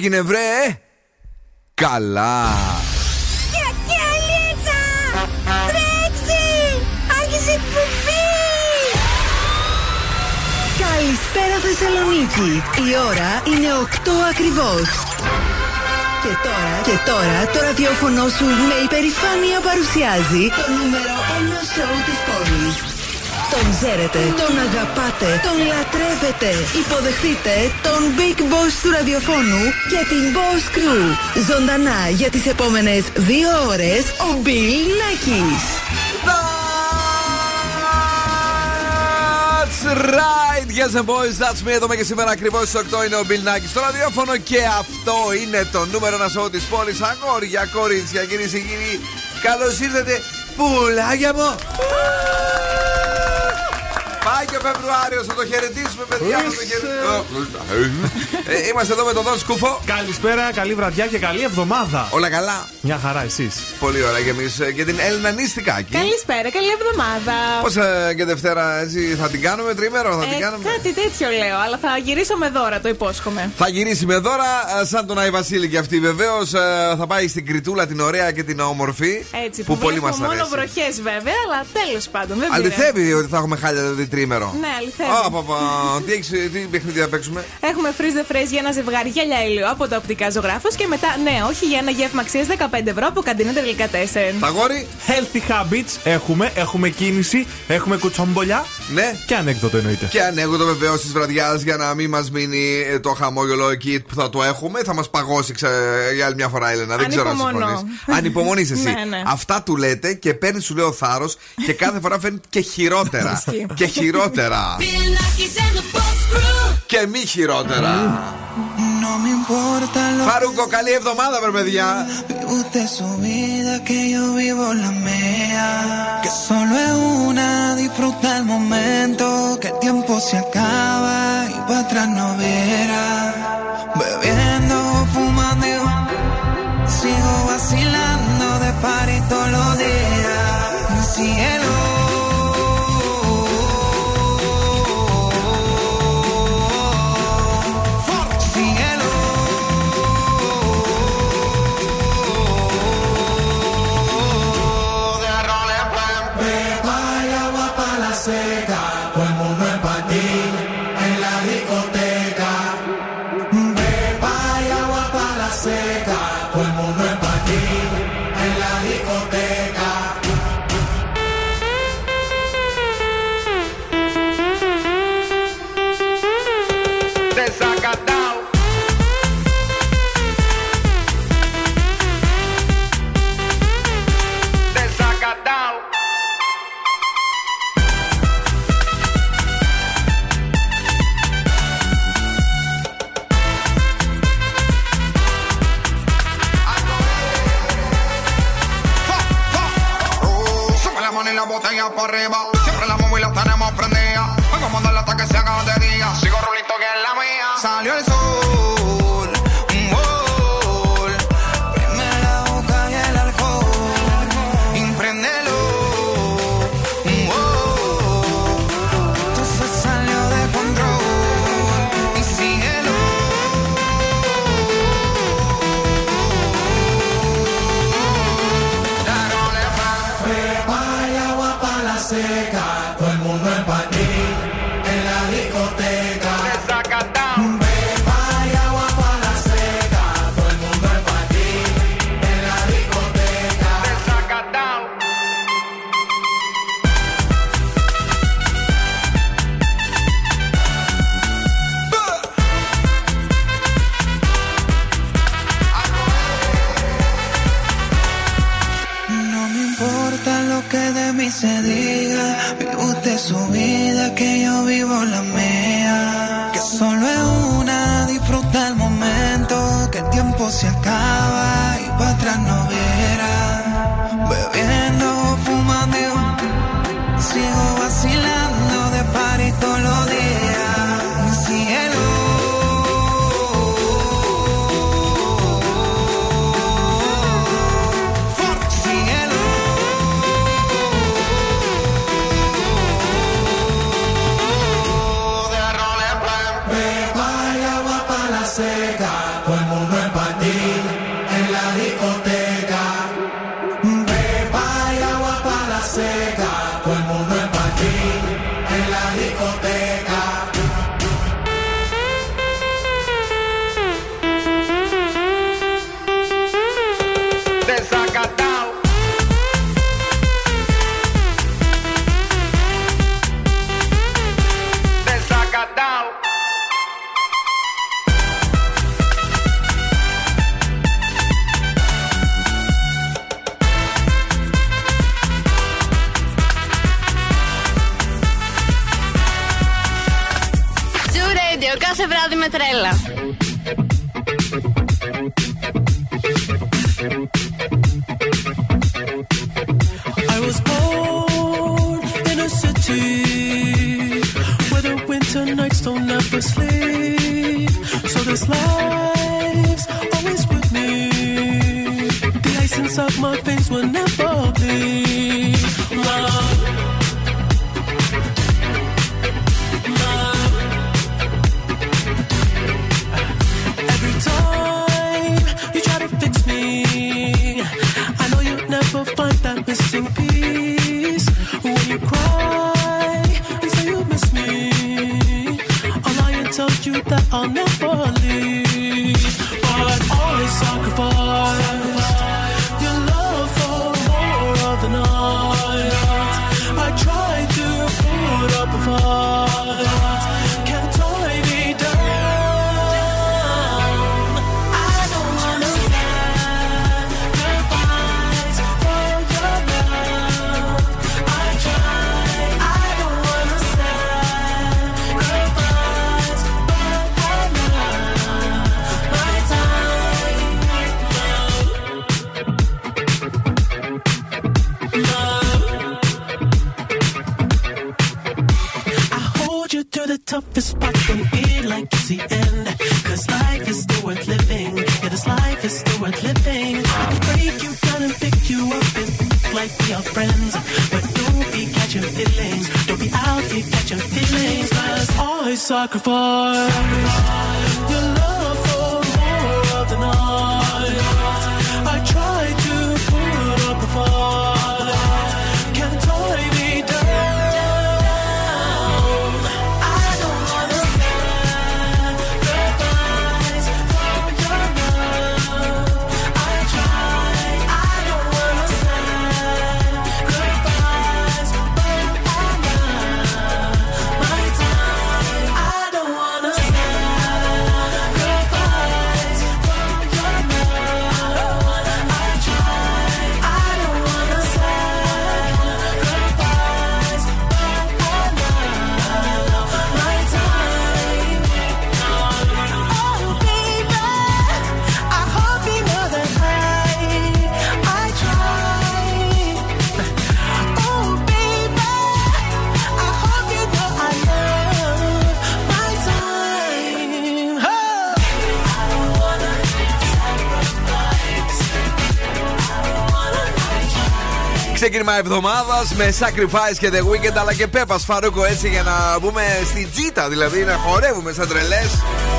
έγινε βρε Καλά. Καλησπέρα Θεσσαλονίκη. Η ώρα είναι 8 ακριβώς. Και τώρα, και τώρα το ραδιόφωνο σου με υπερηφάνεια παρουσιάζει το νούμερο 1 σοου της πόλης. Τον ξέρετε, τον αγαπάτε, τον λατρεύετε. Υποδεχτείτε τον Big Boss του ραδιοφώνου και την Boss Crew. Ζωντανά για τις επόμενες δύο ώρες ο Bill Nackis. That's right, yes and boys, that's me. Εδώ και σήμερα ακριβώς στις 8 είναι ο Bill Nackis στο ραδιόφωνο και αυτό είναι το νούμερο ένα σώμα της πόλης. Αγόρια, κορίτσια, κυρίες και κύριοι, καλώς ήρθατε, πουλάκια μου. Πάει και ο Φεβρουάριος, θα το χαιρετήσουμε, παιδιά. Θα το χαιρετήσουμε. Ε, Είμαστε εδώ με τον Δον Σκούφο. Καλησπέρα, καλή βραδιά και καλή εβδομάδα. Όλα καλά; Μια χαρά, εσείς. Πολύ ωραία και εμείς και την Έλληνα Νίστικάκη. Καλησπέρα, καλή εβδομάδα. Πώς ε, και Δευτέρα έτσι θα την κάνουμε, τρίμερο θα την Ε, κάνουμε; κάτι τέτοιο λέω, αλλά θα γυρίσω με δώρα, το υπόσχομαι. Θα γυρίσει με δώρα, ε, σαν τον Άι Βασίλη και αυτή βεβαίως. Θα πάει στην Κριτούλα την ωραία και την όμορφη. Έτσι, που, που πολύ μας βλέπουμε μόνο αρέσει. βροχές βέβαια, αλλά τέλος πάντων δεν πειράζει. Αληθεύει ότι θα έχουμε χάλια δηλαδή τρίμερο. Ναι, αληθεύει. Α, πα, πα. τι, έχεις, τι παιχνίδι θα παίξουμε; Έχουμε freeze the phrase για ένα ζευγάρι γυαλιά ήλιο από τα οπτικά ζωγράφος και μετά, ναι, όχι για ένα γεύμα αξίας 15 ευρώ από καντίνα τελικά 4. Ταγόρι, Healthy habits έχουμε, έχουμε κίνηση, έχουμε κουτσομπολιά ναι. και ανέκδοτο εννοείται. Και ανέκδοτο βεβαίως της βραδιάς για να μην μας μείνει ε, το χαμόγελο εκεί που θα το έχουμε. Θα μας παγώσει ξε... για άλλη μια φορά, Έλενα. Δεν ξέρω αν Ανυπομονώ. συμφωνείς. Ανυπομονείς εσύ. Ναι, ναι. Αυτά του λέτε και παίρνει, σου λέω θάρρος και κάθε φορά φαίνεται και χειρότερα. Ισχύει. και χειρότερα. και μη χειρότερα. Φαρούκο, καλή εβδομάδα, βρε παιδιά. Vive usted su vida, que yo vivo la mía. Que solo es una, disfruta el momento. Que el tiempo se acaba y para atrás no verá. Bebiendo, fumando, sigo vacilando de party todos los días. Cielo. Cielo. Toughest spots when it like it's the end. Cause life is still worth living. Yeah, this life is still worth living. I can break you down and pick you up and like we are friends. But don't be catching feelings. Don't be out here catching feelings. Cause I sacrifice your Ξεκίνημα εβδομάδας με Sacrifice και The Weekend αλλά και Πέπας Φαρούκο έτσι για να μπούμε στη τζίτα, δηλαδή να χορεύουμε σαν τρελές.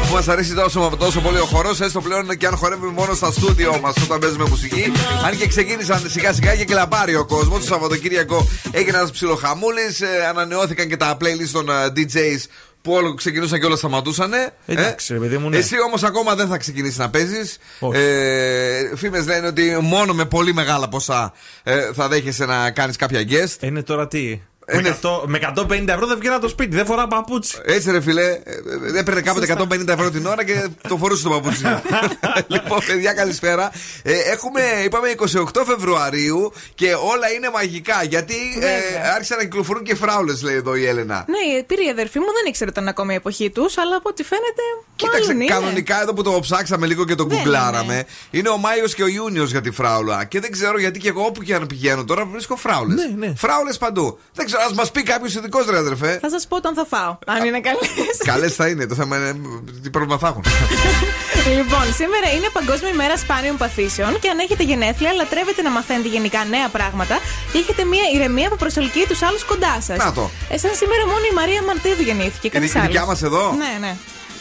Που μας αρέσει τόσο, τόσο πολύ ο χορός, έστω πλέον και αν χορεύουμε μόνο στα στούντιο μας όταν παίζουμε μουσική. Αν και ξεκίνησαν σιγά σιγά και κλαμπάρει ο κόσμος. Το Σαββατοκύριακο έγινε ένας ψιλοχαμούλης, ε, ανανεώθηκαν και τα playlist των ε, DJs που όλο ξεκινούσαν και όλα σταματούσαν. Εντάξει, ρε παιδί μου, ναι. Εσύ όμως ακόμα δεν θα ξεκινήσεις να παίζεις. Όχι. Ε, Φήμες λένε ότι μόνο με πολύ μεγάλα ποσά ε, θα δέχεσαι να κάνεις κάποια guest. Ε, Είναι τώρα τι; Ε, ναι. Με 100 με 150 ευρώ δεν βγαίνα το σπίτι, δεν φορά παπούτσι. Έτσι ρε φιλέ, ε, ε, έπαιρνε κάποτε 150 ευρώ την ώρα και το φορούσε το παπούτσι. λοιπόν, παιδιά, καλησπέρα. Ε, έχουμε, είπαμε 28 Φεβρουαρίου και όλα είναι μαγικά. Γιατί ε, Βέβαια. άρχισαν να κυκλοφορούν και φράουλες, λέει εδώ η Έλενα. Ναι, πήρε η αδερφή μου, δεν ήξερε ότι ήταν ακόμα η εποχή τους, αλλά από ό,τι φαίνεται. Κοίταξε, μάλλον είναι. κανονικά εδώ που το ψάξαμε λίγο και το Δεν γκουγκλάραμε, είναι. είναι ο Μάιος και ο Ιούνιος για τη φράουλα. Και δεν ξέρω γιατί και εγώ όπου και αν πηγαίνω τώρα βρίσκω φράουλες. Ναι, ναι. Φράουλες παντού. Δεν ξέρω, ας μας πει κάποιος ειδικός ρε αδερφέ. Θα σας πω όταν θα φάω. Αν είναι καλές. Καλές θα είναι. Το θέμα είναι τι πρόβλημα θα έχουν. λοιπόν, σήμερα είναι Παγκόσμια ημέρα σπάνιων παθήσεων και αν έχετε γενέθλια, λατρεύετε να μαθαίνετε γενικά νέα πράγματα και έχετε μια ηρεμία που προσελκύει τους άλλους κοντά σας. Να το. Εσένα σήμερα μόνο η Μαρία Μαρτίδου γεννήθηκε. Η Κανείς δι- η δικιά μας εδώ; Ναι, ναι.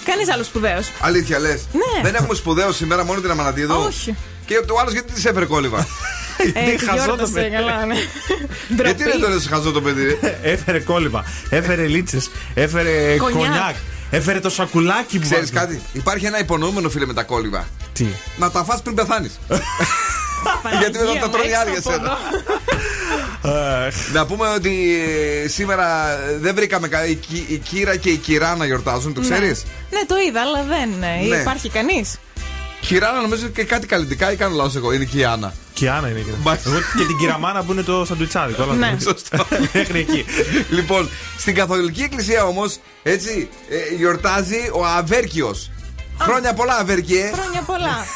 Κανείς άλλος σπουδαίος. Αλήθεια λες; Ναι. Δεν έχουμε σπουδαίο σήμερα μόνο την Αμανατίδου; Όχι. Και το άλλος γιατί της έφερε κόλυβα. Ε, τη χαζό το γιόρτασε, παιδί. καλά, ναι. γιατί Ντροπή. δεν το λε χαζό το παιδί; Έφερε κόλυβα, έφερε λίτσες, έφερε Κονιάκ. κονιάκ, έφερε το σακουλάκι που Ξέρεις βάζει. κάτι; Υπάρχει ένα υπονοούμενο φίλε με τα κόλυβα. Τι; Να τα φας πριν πεθάνεις. Γιατί μετά Παναγία τα μου, τρώνε έξω άλλοι από εσένα. εδώ. Αχ, Να πούμε ότι ε, σήμερα δεν βρήκαμε κα- η, Κι- η Κύρα και η Κυρά να γιορτάζουν, το ξέρεις; Ναι, το είδα, αλλά δεν ε, Ναι. υπάρχει κανείς; Χειράνα νομίζω και κάτι καλλιτικά ή κάνω λάθος εγώ. Είναι και η Άννα. Και η Άννα είναι εκεί. Μπα. Εγώ και την κυραμάνα που είναι το σαντουιτσάδι. Όλα Ναι. Σωστό. Μέχρι εκεί. λοιπόν, στην Καθολική Εκκλησία όμως, έτσι, ε, γιορτάζει ο Αβέρκιος. Χρόνια πολλά, Αβέρκιε. Χρόνια πολλά.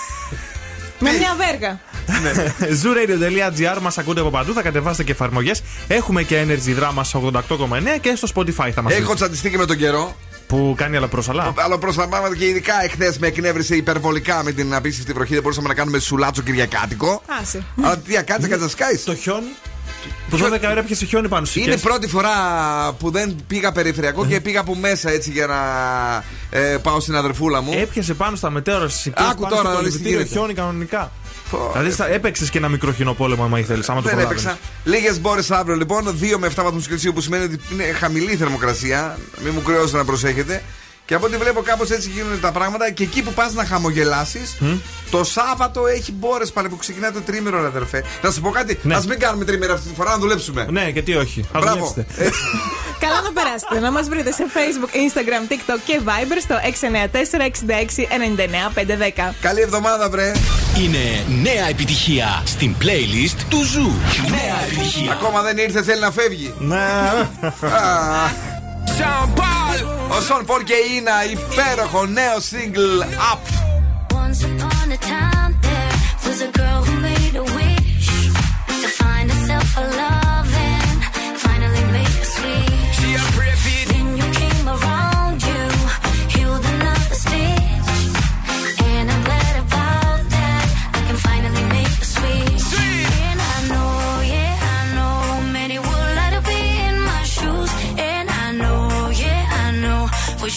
Με μια βέργα. Zooradio.gr μας ακούτε από παντού, θα κατεβάσετε και εφαρμογές. Έχουμε και Energy Drama στα 88,9 και στο Spotify θα μας Έχω τσαντιστεί και με τον καιρό. Που κάνει άλλα προς άλλα. Αλλά προς τα πράγματα και ειδικά εχθές με εκνεύρισε υπερβολικά με την απίστευτη βροχή. Δεν μπορούσαμε να κάνουμε σουλάτσο Κυριακάτικο. Άσε. Αλλά τι, κάτσε, κάτσε, σκάις. Το χιόνι. Που 12 ώρα έπιασε χιόνι πάνω στις Είναι πρώτη φορά που δεν πήγα περιφερειακό και πήγα από μέσα έτσι για να ε, πάω στην αδερφούλα μου. Έπιασε πάνω στα μετέωρα στις οικίε. Άκου τώρα να δεις τι γίνεται. χιόνι κανονικά. Πω, Δηλαδή έπαιξες και ένα μικρό χιονοπόλεμο, άμα ήθελες. Άμα το Δεν προλάβαινες. έπαιξα. Λίγες μπόρες αύριο λοιπόν, 2 με 7 βαθμούς Κελσίου που σημαίνει ότι είναι χαμηλή η θερμοκρασία. Μην μου κρυώσετε να προσέχετε. Και από ό,τι βλέπω κάπως έτσι γίνονται τα πράγματα και εκεί που πας να χαμογελάσεις, το Σάββατο έχει μπόρες πάλι που ξεκινάει το τρίμηνο, ρε αδερφέ. Να σου πω κάτι, Ναι. ας μην κάνουμε τρίμηνο αυτή τη φορά, να δουλέψουμε. Ναι, γιατί όχι. Α Μπράβο. δουλέψετε. Έτσι. Καλά να περάσετε. Να μας βρείτε σε Facebook, Instagram, TikTok και Viber στο 694-6699-510. Καλή εβδομάδα, βρε. Είναι νέα επιτυχία στην playlist του Ζου. Νέα επιτυχία. Ακόμα δεν ήρθε, θέλει να φεύγει. Ναι. Α. Ο Σον Πολ και η Ίνα, υπέροχο νέο single Up. Once upon a time, there was a girl who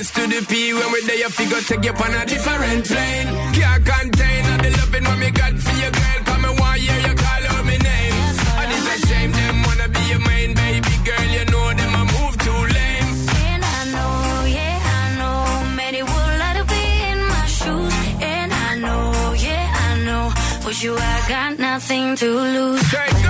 S to the P when we're there, you figure take you on a different plane. Can't contain all the loving what me got for you, girl. Come and one year you call out my name. And it's a shame them wanna be your main baby girl. You know them a move too lame. And I know, yeah, I know, many would like to be in my shoes. And I know, yeah, I know, for you I got nothing to lose. Take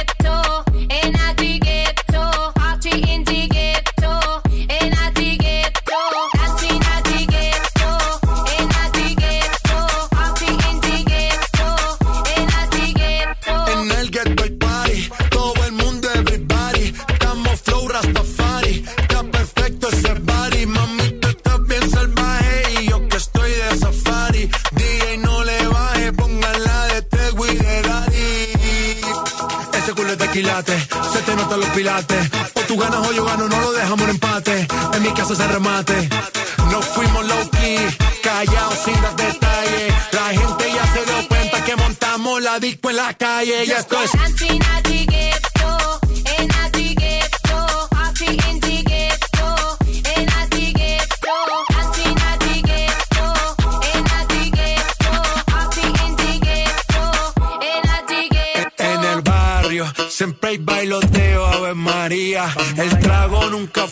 Se remate. No fuimos low key, callados sin dar detalles. La gente ya se dio cuenta que montamos la disco en la calle. Y esto es.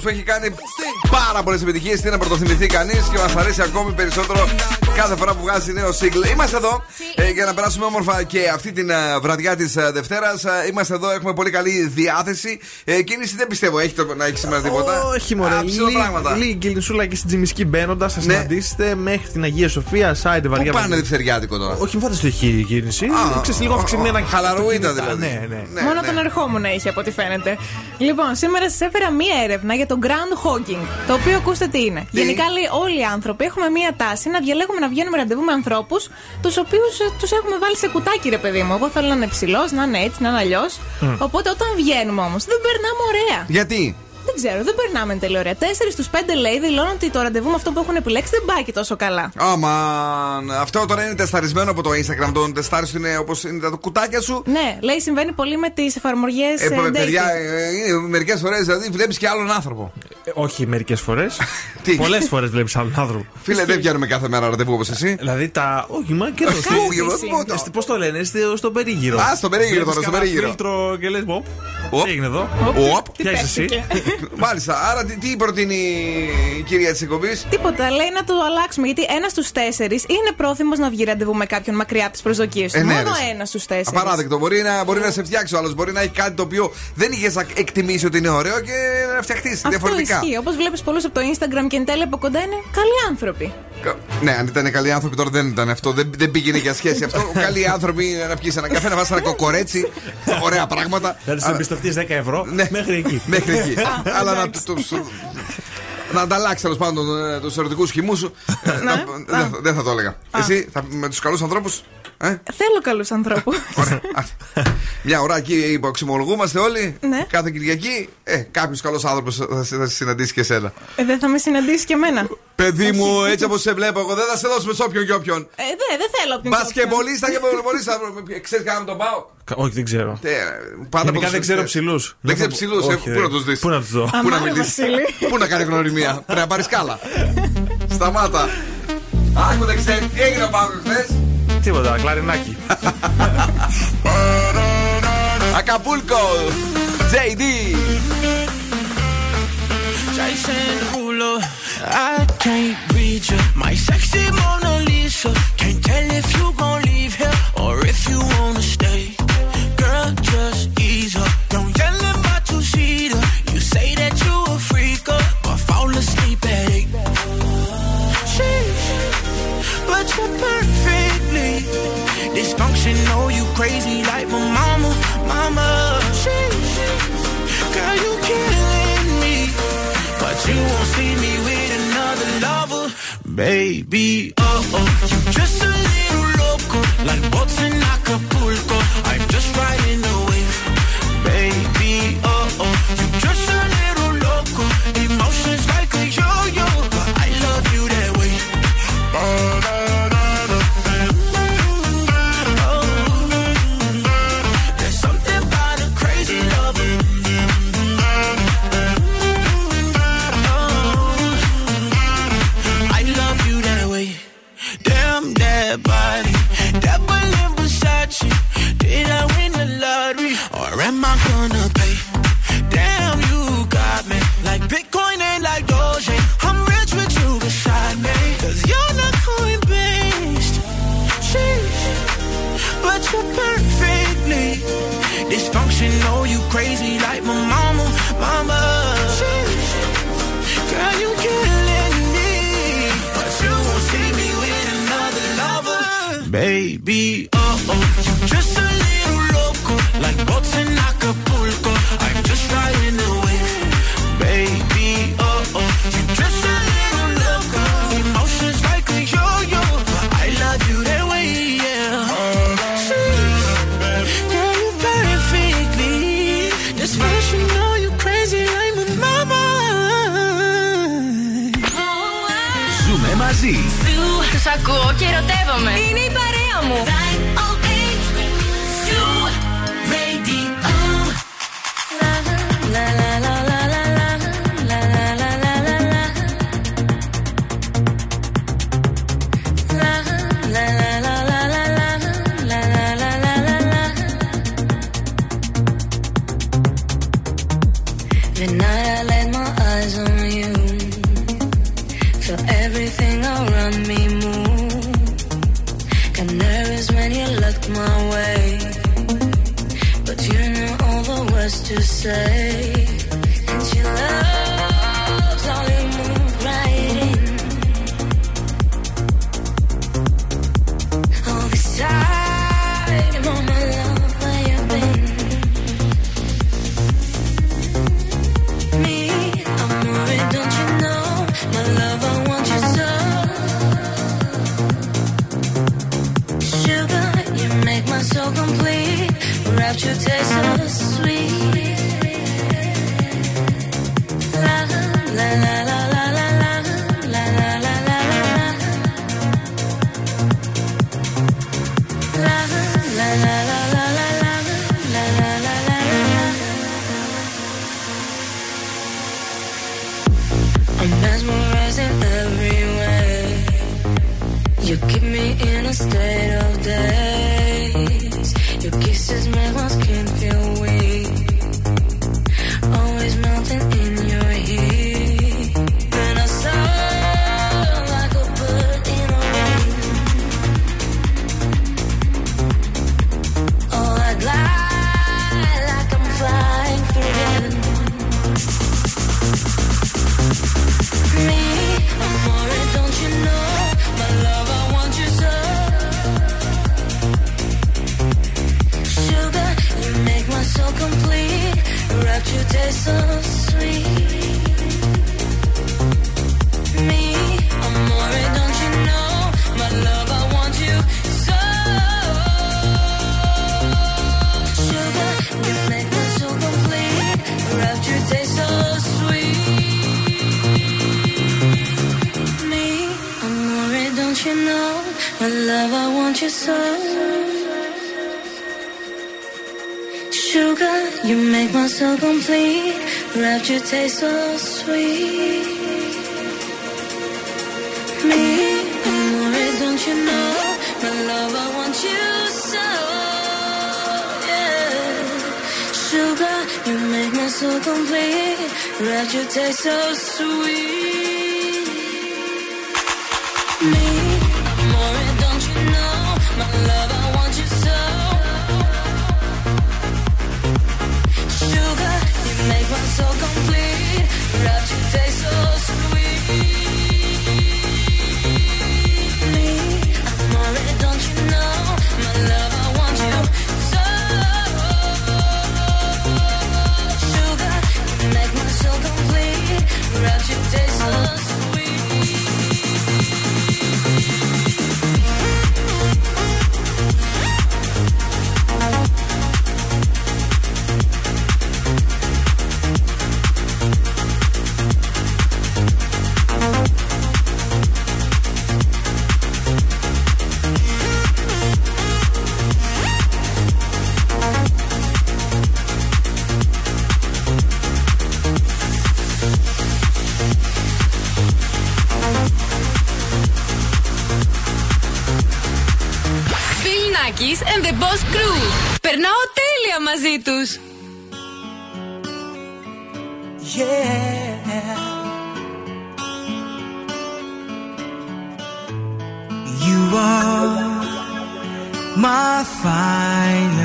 Που έχει κάνει πάρα πολλές επιτυχίες. Τι να πρωτοθυμηθεί κανείς και μας αρέσει ακόμη περισσότερο κάθε φορά που βγάζει νέο single. Είμαστε εδώ ε, για να περάσουμε όμορφα και αυτή την ε, βραδιά της Δευτέρας. Είμαστε εδώ, έχουμε πολύ καλή διάθεση. Ε, κίνηση δεν πιστεύω έχει το, να έχει σήμερα τίποτα. Όχι, μωρέ. Α, ψηλό πράγματα. Λίγη κυλινσούλα και στην Τζιμισκή μπαίνοντας, θα συναντήσετε μέχρι την Αγία Σοφία, site βαριά. Πού πάνε βαριά. διφθεριάτικο τώρα; Όχι, μου φάτε στη κίνηση. Α, Ξέρεις, λίγο αυξημένα. χαλαρούιτα δηλαδή. Ναι, ναι. Μόνο τον ερχόμουν είχε από ό,τι φαίνεται. Λοιπόν, σήμερα σας έφερα μία έρευνα για το ground hogging. Το οποίο ακούστε τι είναι. Γενικά λέει όλοι οι άνθρωποι έχουμε μία τάση να διαλέγουμε να βγαίνουμε ραντεβού με ανθρώπους τους οποίους τους έχουμε βάλει σε κουτάκι, ρε παιδί μου. Εγώ θέλω να είναι ψηλός, να είναι έτσι, να είναι αλλιώς. Μμ. Οπότε όταν βγαίνουμε όμως δεν περνάμε ωραία. Γιατί; Δεν ξέρω, δεν περνάμε εν τέλει ωραία. Τέσσερις στους πέντε λέει δηλώνουν ότι το ραντεβού με αυτό που έχουν επιλέξει δεν πάει και τόσο καλά. Άμα αυτό τώρα είναι τεσταρισμένο από το Instagram. Το τεστάρι σου είναι όπως είναι τα κουτάκια σου. Ναι, λέει συμβαίνει πολύ με τις εφαρμογές. Ε, παιδιά, μερικές φορές δηλαδή βλέπεις και άλλον άνθρωπο. Ε, όχι μερικές φορές. Πολλές φορές βλέπεις άλλον άνθρωπο. Φίλε, δεν βγαίνουμε κάθε μέρα ραντεβού όπως εσύ. Δηλαδή τα. Όχι, μα και Κάθε Πώς το λένε, είστε στο περίγυρο. Α, στο περίγυρο τώρα, Βλέπεις στο κανένα περίγυρο. Φίλτρο και λες, Οπ. Οπ. Τι έγινε εδώ; Οπ. Ποια είσαι εσύ; Μάλιστα, άρα τι, τι προτείνει η κυρία της εκπομπής; Τίποτα, λέει να το αλλάξουμε. Γιατί ένας στους τέσσερις είναι πρόθυμος να βγει ραντεβού με κάποιον μακριά από τις προσδοκίες του. Ε, ναι, Μόνο ρε. ένας στους τέσσερις. Απαράδεκτο. Μπορεί να, μπορεί να σε φτιάξει ο άλλος. Μπορεί να έχει κάτι το οποίο δεν είχες εκτιμήσει ότι είναι ωραίο και να φτιαχτείς Αυτό διαφορετικά. ισχύει. Όπως βλέπεις πολλούς από το Instagram και εν τέλει από κοντά είναι καλοί άνθρωποι. Κα- Ναι, αν ήταν καλοί άνθρωποι τώρα δεν ήταν αυτό. Δεν, δεν πήγαινε για σχέση αυτό. Καλοί άνθρωποι είναι να πιεις ένα καφέ, να βάζεις ένα κοκορέτσι. ωραία πράγματα. Θα του Αλλά- εμπιστευτεί 10 ευρώ μέχρι εκεί. Μέχρι εκεί. Αλλά να του. τους- Να ανταλλάξει τέλος πάντων τους ερωτικούς χυμούς σου. Ε, να- δεν θα- Δεν θα το έλεγα. Εσύ θα- με τους καλούς ανθρώπους. Ε; Θέλω καλούς ανθρώπους. Μια ώρα εκεί υποξυμολογούμαστε όλοι. Ναι. Κάθε Κυριακή. Ε, κάποιος καλός άνθρωπος θα, σε- θα σε συναντήσει και εσένα. Ε, δεν θα με συναντήσει και εμένα. Παιδί μου, έτσι όπως σε βλέπω, εγώ δεν θα σε δώσουμε σε όποιον και όποιον. Ε, δεν δεν θέλω όποιον. Μπασκεμπολίστα και μπολίστα. Ξέρεις κανένα τον πάω; Όχι, δεν ξέρω. Ε, Πάντα Γενικά πως- δεν ξέρω ψηλούς. Δεν ξέρω ψηλούς. Πού να τους δεις. Πού να τους δω. Πού να Αμάρε, μιλήσεις. Βασίλη. Πού να κάνει γνωριμία. Πρέπει να πάρεις κάλα. Σταμάτα. Άκου δεν ξέρεις τι έγινε ο Παύλο χθες. Τίποτα, κλαρινάκι. Ακαπούλκο. JD. Jason Ruler, I can't read you. My sexy Mona Lisa. Can't tell if you gon' leave here or if you wanna dysfunctional. You crazy like my mama, mama. Sheesh, girl, you killing me. But you won't see me with another lover, baby. Oh oh, you just a little loco, like boats in Acapulco. I'm just riding the am I gonna pay? Damn, you got me. Like Bitcoin ain't like Doge. I'm rich with you beside me. Cause you're not coin based. Jeez. But you're perfectly dysfunctional. You crazy like my mama, mama. Jeez. Girl, you killing me. But you won't see me with another lover. Baby, ερωτεύομαι. Είναι my way, but you know all the words to say. 才算 yeah. You are my final.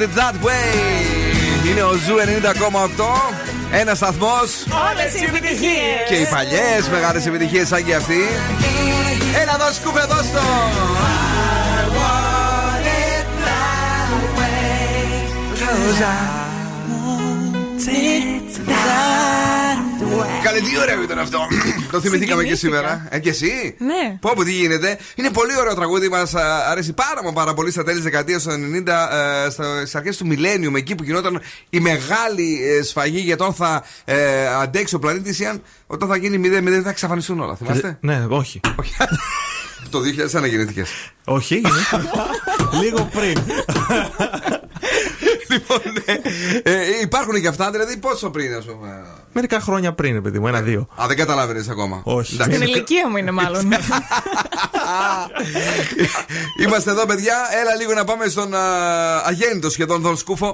Want it that way. Είναι ο Ζου 90,8. Ένας σταθμός. Όλες οι επιτυχίες. Και οι παλιές μεγάλες επιτυχίες σαν και αυτή. Έλα εδώ, σκούπε, δώσ' το. Καλέ, τι ωραίο ήταν αυτό. Το θυμηθήκαμε και σήμερα. Ε, και εσύ; Ναι. Πω, πω, τι γίνεται. Είναι πολύ ωραίο τραγούδι. Μας αρέσει πάρα μα πάρα πολύ στα τέλη της δεκαετίας του 90, ε, στις αρχές του Millennium, εκεί που γινόταν η μεγάλη ε, σφαγή για το αν θα ε, αντέξει ο πλανήτης ή αν όταν θα γίνει 0-0 θα εξαφανιστούν όλα. Θυμάστε; Ναι, όχι. το 2001 γεννήθηκε. Όχι, είναι. Λίγο πριν. λοιπόν, ναι. ε, υπάρχουν και αυτά, δηλαδή πόσο πριν, ας πούμε. Μερικά χρόνια πριν, ρε παιδί μου, ένα-δύο. Α, δεν καταλάβαινε ακόμα. Όχι. Εντάξει. Στην ηλικία μου είναι μάλλον. Είμαστε εδώ, παιδιά. Έλα λίγο να πάμε στον α, αγέννητο σχεδόν τον Σκούφο,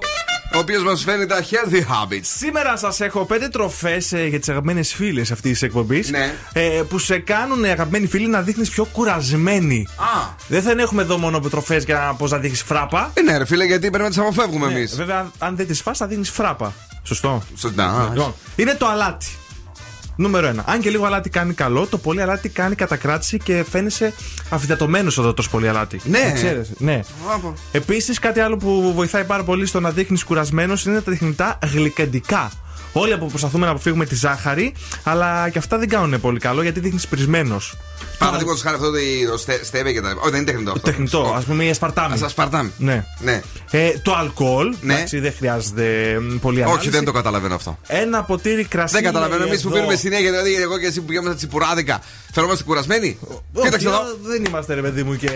ο οποίος μας φέρνει τα healthy habits. Σήμερα σας έχω πέντε τροφές για τις αγαπημένες φίλες αυτής της εκπομπής. Ναι. Ε, που σε κάνουν, ε, αγαπημένοι φίλοι, να δείχνεις πιο κουρασμένη. Α. Δεν θα έχουμε εδώ μόνο τροφές για πώς να δείχνεις φράπα. Ε, ναι, ρε φίλε, γιατί πρέπει να τις αποφεύγουμε Ναι, εμείς. Βέβαια, αν δεν τις φας θα δίνεις φράπα. Σωστό. Σωστά. Λοιπόν, είναι το αλάτι. Νούμερο 1. Αν και λίγο αλάτι κάνει καλό, το πολύ αλάτι κάνει κατακράτηση και φαίνεσαι αφιδατωμένος εδώ τόσο πολύ αλάτι. Ναι. Το ξέρεις, ναι. Μπράβο. Επίσης, κάτι άλλο που βοηθάει πάρα πολύ στο να δείχνεις κουρασμένος είναι τα τεχνητά γλυκαντικά. Όλοι που προσπαθούμε να αποφύγουμε τη ζάχαρη, αλλά και αυτά δεν κάνουν πολύ καλό γιατί δείχνεις πρισμένο. Παραδείγματος χάρη αυτό το, το στε, στέβε και τα λοιπά. Όχι, δεν είναι τεχνητό αυτό. Τεχνητό, ας πούμε η ασπαρτάμι. Α ασπαρτάμι. Ναι. Ναι. Ε, το αλκοόλ. Ναι. Εντάξει, δεν χρειάζεται μ, πολύ ανάλυση. Όχι, δεν το καταλαβαίνω αυτό. Ένα ποτήρι κρασί. Δεν καταλαβαίνω. λέει Εμείς που εδώ. πίνουμε συνέχεια, δηλαδή εγώ και εσύ που πηγαίνουμε στα τσιπουράδικα, φαινόμαστε κουρασμένοι; Όχι, Κοίταξε εδώ. Δεν είμαστε ρε παιδί μου και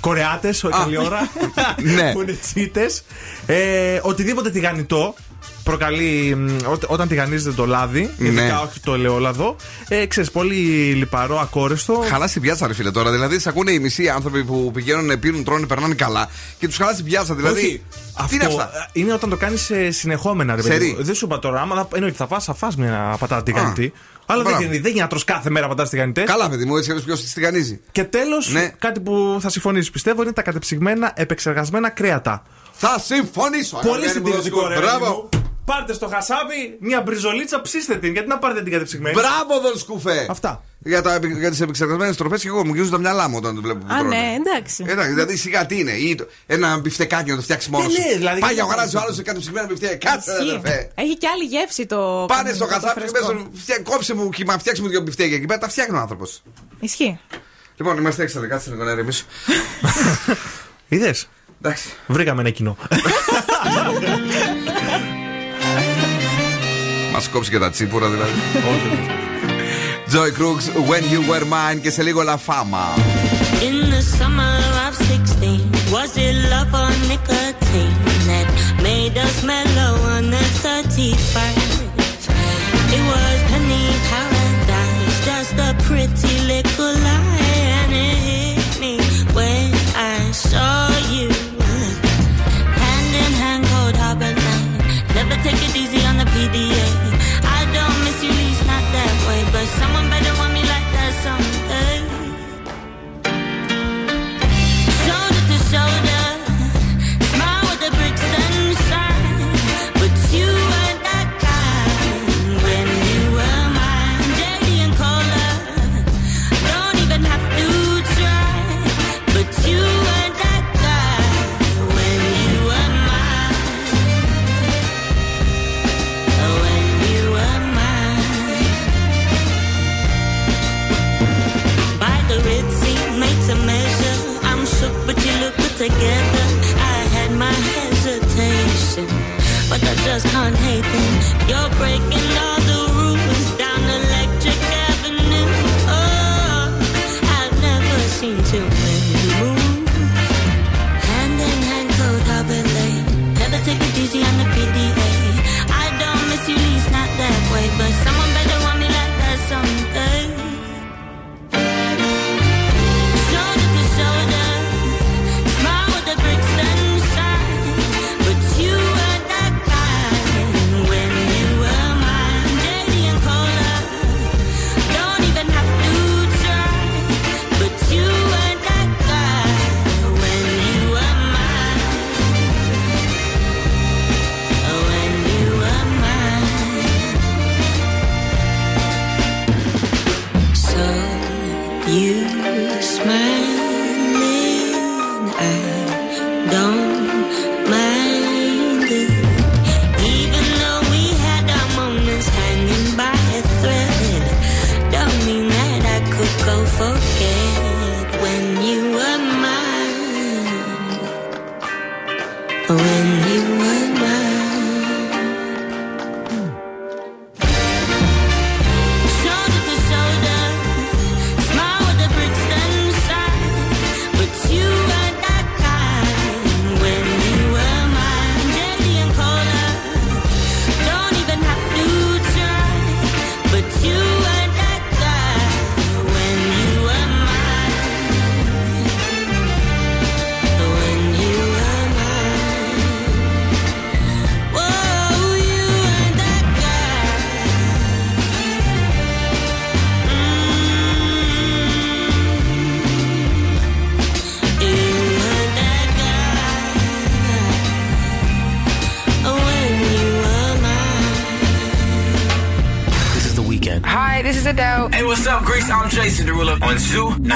Κορεάτες, όχι Α. καλή ώρα. Ναι. που είναι τσίτες. Ε, οτιδήποτε τηγανιτό προκαλεί μ, ό- όταν τηγανίζεται το λάδι, Ναι. ειδικά όχι το ελαιόλαδο. Ε, ξέρεις, πολύ λιπαρό, ακόρεστο. Χαλά την πιάτσα, ρε φίλε τώρα. Δηλαδή, σε ακούνε οι μισοί άνθρωποι που πηγαίνουν, πίνουν, τρώνε, περνάνε καλά και τους χαλάς την πιάτσα. Δηλαδή. Όχι. Τι είναι Αυτό αυτά; ε, είναι όταν το κάνεις συνεχόμενα, ρε παιδί. Σερί. μου. Δεν σου είπα τώρα, άμα θα- εννοείται θα πα, θα φας μια πατάτα τηγανιτή. Αλλά δεν μπράβο. γίνεται, δεν γίνεται να τρως κάθε μέρα πατάτα τηγανιτές. Καλά, παιδί μου, έτσι ποιος τη τηγανίζει. Και τέλος, Ναι. κάτι που θα συμφωνήσεις πιστεύω είναι τα κατεψυγμένα επεξεργασμένα κρέατα. Θα συμφωνήσω. Πολύ αγαπημένη μου συντηρητικό, δόσκο. ρε. παιδί Μπράβο. μου. Πάρτε στο χασάπι μια μπριζολίτσα, ψήστε την. Γιατί να πάρετε την κατεψυγμένη; Μπράβο, Δον Σκουφέ. Αυτά. Για, τα, για τις επεξεργασμένες τροφές και εγώ μου γυρίζουν τα μυαλά μου όταν το βλέπω. που Α, τρώνε. ναι, εντάξει. Εντάξει, δηλαδή σιγά τι είναι. Ή το- ένα μπιφτεκάκι να το φτιάξεις μόνος Ναι, σου. ναι, δηλαδή, Πάει και- αγοράζει ο άλλος σε κατεψυγμένα μπιφτέκια. Κάτσε, ρε, Ισχύει. αδερφέ. Έχει και άλλη γεύση το. Πάνε στο το χασάπι και φρεσκό. μέσα φτιά- κόψε μου και μα φτιάξει μου δύο μπιφτέκια εκεί πέρα. Τα φτιάχνει ο άνθρωπος. Ισχύει. Λοιπόν, είμαστε έξαλλοι. Κάτσε λίγο να ηρεμήσω. Είδε. Εντάξει. Βρήκαμε ένα κοινό. Μα κόψει και τα τσίπουρα δηλαδή. Joy Crooks, When You Were Mine και σε λίγο La Fama. In the summer of 16, was it love or nicotine that made us mellow on the 31st? It was penny paradise, just a pretty little lie, and it hit me when I saw you. Hand in hand, cold harbor night. Never take it easy on the PDA. Just can't hate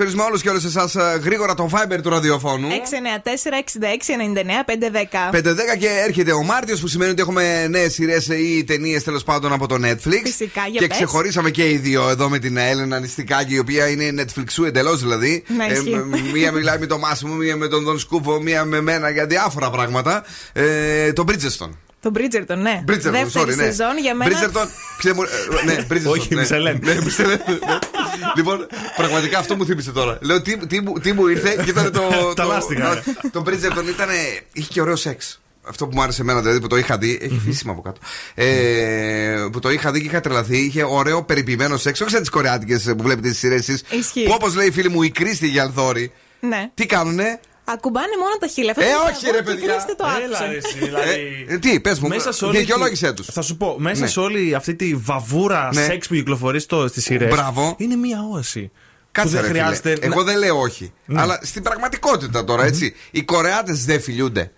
Καλησπέρισμα όλους και όλες εσάς γρήγορα το Viber του ραδιοφώνου. 694-6699-510. 5-10 και έρχεται ο Μάρτιος που σημαίνει ότι έχουμε νέες σειρές ή ταινίες τέλος πάντων από το Netflix. Φυσικά, για και πες. ξεχωρίσαμε και οι δύο εδώ με την Έλενα Νηστικάκη, η οποία είναι Netflixού εντελώς δηλαδή. Ναι, ισχύει. μία μιλάει με τον Μάσιμο, μία με τον Δον Σκούφο, μία με μένα για διάφορα πράγματα. Ε, το Bridgestone. Το Bridgerton, ναι. Bridgerton, Δεύτερη sorry, ναι. σεζόν για μένα. Bridgerton, ξέρε μου, ε, ναι, Bridgerton. Όχι, ναι. Michelin. Ναι, Michelin, ναι. Λοιπόν, πραγματικά αυτό μου θύμισε τώρα. Λέω τι, τι, μου- τι μου ήρθε και ήταν το. Τα το- λάστιχα, το- ρε. Το Bridgerton ήταν. είχε και ωραίο σεξ. Αυτό που μου άρεσε εμένα, δηλαδή που το είχα δει. Έχει φύσιμα από κάτω. Ε, που το είχα δει και είχα τρελαθεί. Είχε ωραίο περιποιημένο σεξ. Όχι σαν τις κορεάτικες που βλέπετε στις σειρές εσείς, Ισχύει. Που όπως λέει η φίλη μου η Κρίστη Γιαλθόρη. Ναι. Τι κάνουνε; Ακουμπάνε μόνο τα χείλη. Αυτό Ε, είναι όχι, τραγούδι ρε, και παιδιά. Κρίστε το Έλα, άκουσε. ρε, εσύ, δηλαδή. Ε, τι, πες μου, Μέσα σε όλη δικαιολόγησέ τη- τους. Θα σου πω, μέσα Ναι. σε όλη αυτή τη βαβούρα Ναι. σεξ που κυκλοφορεί στο- στις σειρές Μπράβο. Είναι μία όαση. Κάτσε που ρε δεν φίλε. χρειάζεται. Εγώ να- δεν λέω όχι. Ναι. Αλλά στην πραγματικότητα τώρα, έτσι. Οι Κορεάτες δεν φιλιούνται.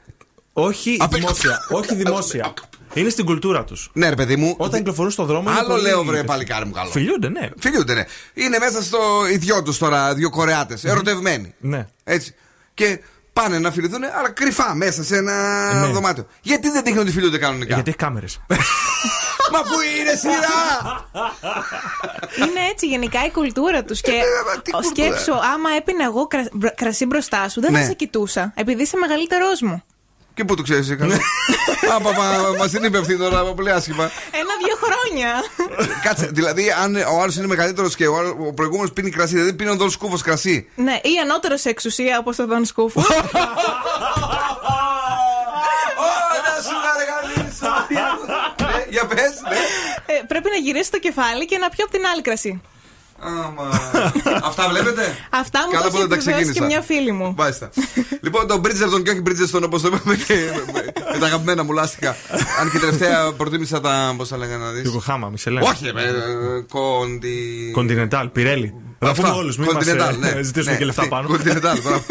Όχι Απ' δημόσια. όχι δημόσια. Είναι στην κουλτούρα τους. Ναι, ρε παιδί μου. Όταν κυκλοφορούν στον δρόμο. είναι Άλλο πολύ- λέω, βρε παλικάρι μου καλό. Φιλιούνται, ναι. Φιλιούνται, ναι. Είναι μέσα στο ιδιό τους τώρα δύο Κορεάτες. Ερωτευμένοι. Ναι. Έτσι. Και πάνε να φιληθούν, αλλά κρυφά μέσα σε ένα Ναι. δωμάτιο. Γιατί δεν δείχνουν ότι φιλούνται κανονικά; Γιατί έχει κάμερες. Μα που είναι σειρά! Είναι έτσι γενικά η κουλτούρα τους. Και Ε, τι ο κουλτούρα; σκέψου, άμα έπινα εγώ κρα- μπρο- κρασί μπροστά σου, δεν Ναι. θα σε κοιτούσα. Επειδή είσαι μεγαλύτερός μου. Και πού το ξέρεις, έκανε. Ώπα, μας την είπε αυτή τώρα, πολύ άσχημα. Ένα-δύο χρόνια. Κάτσε, δηλαδή, αν ο άλλος είναι μεγαλύτερος και ο, άλλος- ο προηγούμενος πίνει κρασί, δηλαδή πίνει ο Δον Σκούφος κρασί. ναι, ή ανώτερος σε εξουσία όπως το Δον Σκούφου. Ω, να σου αργαλίσω. Ναι, Για πες, ναι. Ε, πρέπει να γυρίσει το κεφάλι και να πιω από την άλλη κρασί. Άμα. Αυτά βλέπετε; Αυτά μου Καλά το που έχει δεν τα επιβεβαιώσει και ξεκίνησα. μια φίλη μου. Μάλιστα. λοιπόν, τον Bridgerton και όχι Bridgerton όπως το είπαμε και με- με τα αγαπημένα μου λάστιχα. Αν και τελευταία προτίμησα τα. Πώς θα λέγανε να δεις; Ιωκοχάμα, Μισελέν. Όχι, ε, ε, κόντι. Κοντινεντάλ, Πιρέλι. Θα Αυτά. πούμε όλους, μην Continental, μας, ε, ναι. ζητήσουμε Ναι, και λεφτά τι, πάνω. Continental, μπράβο.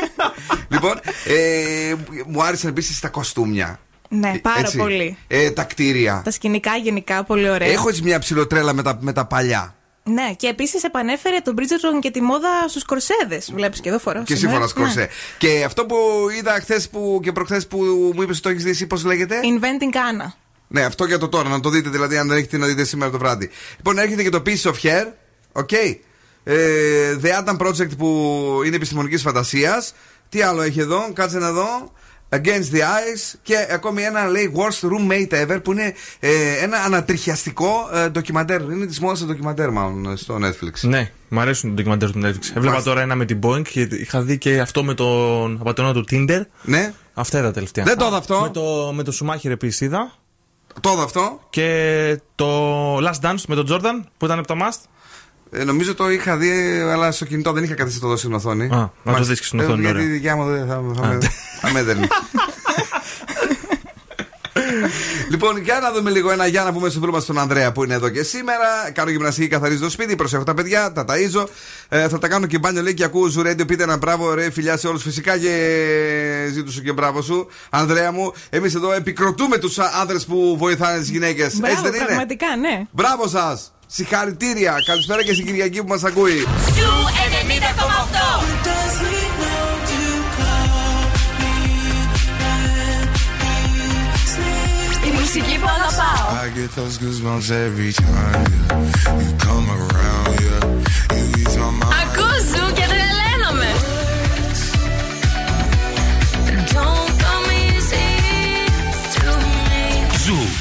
λοιπόν, ε, μου άρεσαν επίσης τα κοστούμια. Ναι, πάρα Έτσι. πολύ. Ε, τα κτίρια. Τα σκηνικά γενικά πολύ ωραία. Έχω έτσι μια ψηλοτρέλα με τα, με τα παλιά. Ναι, και επίσης επανέφερε τον Bridgerton και τη μόδα στους κορσέδες. Βλέπεις και εδώ φοράς. Και εσύ φοράς κορσέ. Και αυτό που είδα χθες που, και προχθές που μου είπες ότι το έχεις δει, εσύ, πώς λέγεται; Inventing Anna. Ναι, αυτό για το τώρα, να το δείτε δηλαδή, αν δεν έχετε να δείτε σήμερα το βράδυ. Λοιπόν, έρχεται και το Piece of Hair, ok. Ε, The Atom Project που είναι επιστημονικής φαντασίας. Τι άλλο έχει εδώ, κάτσε να δω. Against the Eyes και ακόμη ένα λέει Worst Roommate Ever που είναι ε, ένα ανατριχιαστικό ε, ντοκιμαντέρ. Είναι της μόδας το ντοκιμαντέρ, μάλλον στο Netflix. Ναι, μου αρέσουν τα ντοκιμαντέρ του Netflix. Έβλεπα Μάλιστα. τώρα ένα με την Boeing και είχα δει και αυτό με τον απαταιώνα του Tinder. Ναι. Αυτά ήταν τα τελευταία. Δεν το είδα αυτό. Με το, με το Schumacher επίσης είδα. Το είδα αυτό. Και το Last Dance με τον Jordan που ήταν από το Must. Ε, νομίζω το είχα δει, αλλά στο κινητό δεν είχα καθίσει να το δω στην οθόνη. Α, να το Μάλιστα. δεις και στην Ε, οθόνη, Γιατί ωραία. η δικιά μου δεν θα, θα, με, θα με έδερνε. λοιπόν, για να δούμε λίγο ένα για να πούμε στο φίλο μας τον Ανδρέα που είναι εδώ και σήμερα. Κάνω γυμναστική, καθαρίζω το σπίτι, προσέχω τα παιδιά, τα ταΐζω. Ε, θα τα κάνω και μπάνιο λέει και ακούω ζουρέντιο. Πείτε ένα μπράβο, ρε φιλιά σε όλους φυσικά και ζήτω σου και μπράβο σου, Ανδρέα μου. Εμείς εδώ επικροτούμε τους άνδρες που βοηθάνε τις γυναίκες. Έτσι Μπράβο, δεν είναι; πραγματικά, ναι. Μπράβο σας! Συγχαρητήρια! Καλησπέρα και στην Κυριακή που μας ακούει. Ζου 90,8. Η μουσική που αγαπάω. I get those goosebumps every time yeah. you come around. Yeah, you ease my mind. Ακούω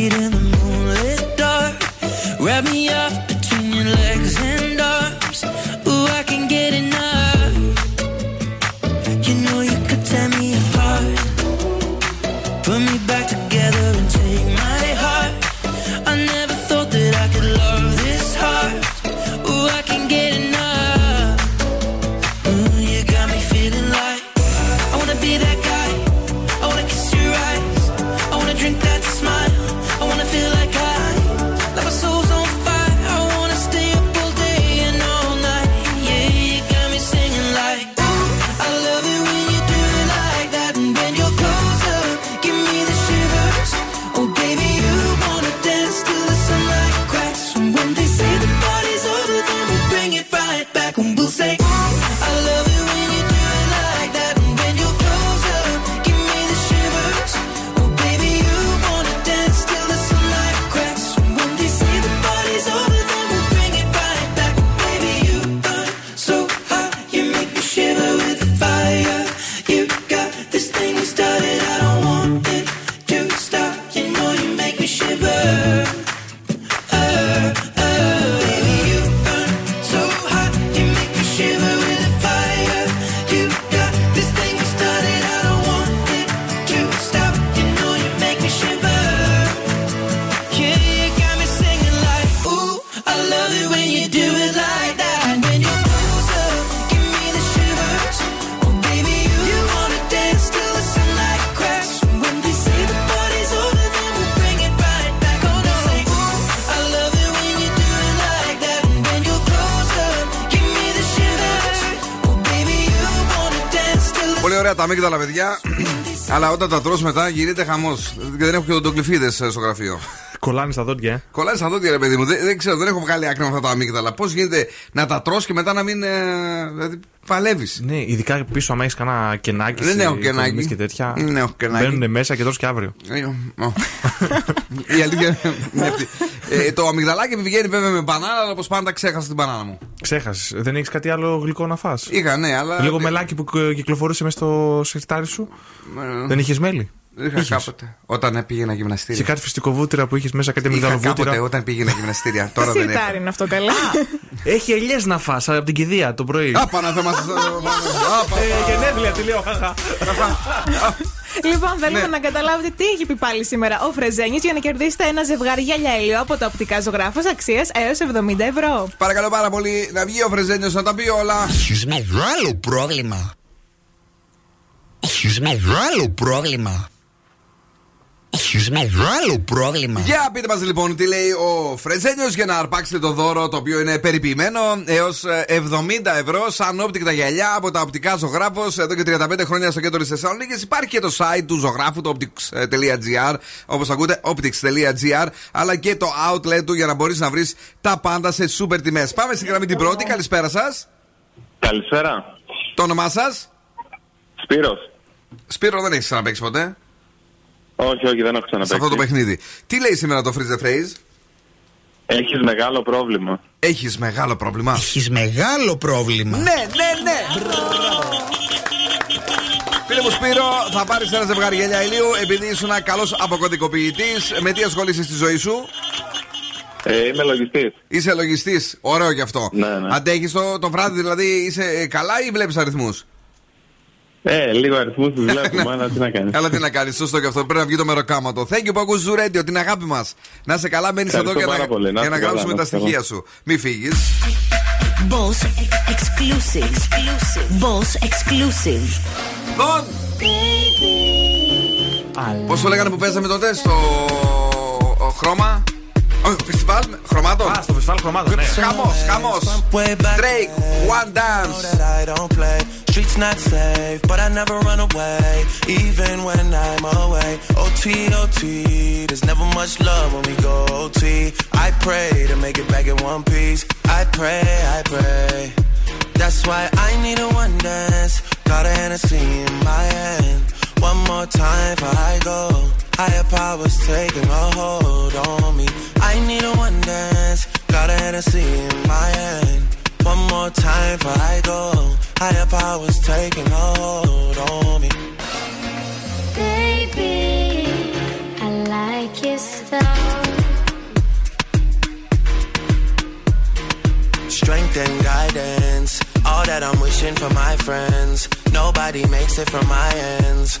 Backseat in the όταν τα τρως μετά γίνεται χαμός. Και δεν έχω και οντοκλειφίδε στο γραφείο. Κολλάνε στα δόντια, ε. Κολλάει στα δόντια, ρε παιδί μου. Δεν, δεν ξέρω, δεν έχω βγάλει άκρη με αυτά τα αμύγδαλα. Πώς γίνεται να τα τρως και μετά να μην. Ε, δηλαδή, παλεύεις; Ναι, ειδικά πίσω, άμα έχεις κανένα κενάκι. Δεν σε έχω κενάκι. κομμάτια Και τέτοια. Δεν έχω κενάκι. Μπαίνουν μέσα και τρως και αύριο. Ε, ω. Η αλήθεια είναι αυτή. Ε, το αμυγδαλάκι μου βγαίνει βέβαια με μπανάνα, αλλά όπως πάντα ξέχασα την μπανάνα μου. Ξέχασες. Δεν έχεις κάτι άλλο γλυκό να φας; Είχα, ναι, αλλά. Λίγο μελάκι που κ- κυκλοφορούσε μέσα στο σιρτάρι σου. Ε, Δεν είχες μέλι; Είχα Είχες. κάποτε. Όταν πήγαινα γυμναστήρια. Και κάτι φυστικοβούτυρα που είχες μέσα, κάτι Είχα κάποτε μυγδαλοβούτυρα. όταν πήγαινα γυμναστήρια. Τώρα δεν έχω. Σιτάρι είναι αυτό καλά. Έχει ελιές να φας από την κηδεία το πρωί. Α, πάνω θέμα σας. Ε, Γενέθλια, τι λέω, χαχα. Λοιπόν, θέλουμε Ναι. να καταλάβετε τι έχει πει πάλι σήμερα ο Φρεζένης για να κερδίσετε ένα ζευγάρι γυαλιά ήλιο από το οπτικά ζωγράφος αξίας έως 70 ευρώ. Παρακαλώ πάρα πολύ να βγει ο Φρεζένιος να τα πει όλα. Έχεις μεγάλο πρόβλημα. Έχεις μεγάλο πρόβλημα. Έχεις μεγάλο πρόβλημα. Για πείτε μας λοιπόν τι λέει ο Φρεζένιος για να αρπάξετε το δώρο το οποίο είναι περιποιημένο έως 70 ευρώ σαν όπτικτα γυαλιά από τα οπτικά ζωγράφος εδώ και 35 χρόνια στο κέντρο της Θεσσαλονίκης. Υπάρχει και το site του ζωγράφου, το optics.gr, όπως ακούτε, optics.gr, αλλά και το outlet του για να μπορείς να βρεις τα πάντα σε super τιμές. Πάμε στην γραμμή την πρώτη. Καλησπέρα σας. Καλησπέρα. Το όνομά σας; Σπύρος. Σπύρο, δεν έχεις ξαναπέξει ποτέ. Όχι, όχι, δεν έχω ξαναπέξει. Σε αυτό το παιχνίδι. Τι λέει σήμερα το Freeze the Phrase; Έχεις μεγάλο πρόβλημα. Έχεις μεγάλο πρόβλημα; Έχεις μεγάλο πρόβλημα. Ναι, ναι, ναι. Φίλε μου Σπύρο, θα πάρεις ένα ζευγάρι γυαλιά ηλίου επειδή ήσουν καλός αποκωδικοποιητής. Με τι ασχολείσαι στη ζωή σου, Ε, είμαι λογιστής. Είσαι λογιστής. Ωραίο κι αυτό. Ναι, ναι. Αντέχεις το, το βράδυ, δηλαδή είσαι ε, καλά ή βλέπεις αριθμούς; Ε, λίγο αριθμούς του βλέπουμε, αλλά τι να κάνεις. Καλά, τι να κάνεις, σωστό και αυτό. Πρέπει να βγει το μεροκάματο. Thank you που ακούς Zoo Radio, την αγάπη μας. Να είσαι καλά, μένεις εδώ Ευχαριστώ για πάρα να, πολύ. Να για να είστε καλά, γράψουμε να τα είστε στοιχεία καλά. σου. Μη φύγεις. Boss exclusive. Boss exclusive. Τον! Πώς το λέγανε που παίζαμε τότε στο ο, χρώμα; Όχι, φεστιβάλ χρωμάτων. Α, στο φεστιβάλ χρωμάτων, ναι. Χαμό, χαμό. Drake, one dance. that I don't play. Streets not safe, but I never run away, even when I'm away. OT, OT, there's never much love when we go OT. I pray to make it back in one piece. I pray, I pray. That's why I need a one dance. Got a Hennessy in my hand. One more time before I go. Higher powers taking a hold on me. I need a one dance. Got a Hennessy in my hand. One more time before I go. Higher powers taking a hold on me. Baby, I like your style. Strength and guidance. All that I'm wishing for my friends. Nobody makes it from my ends.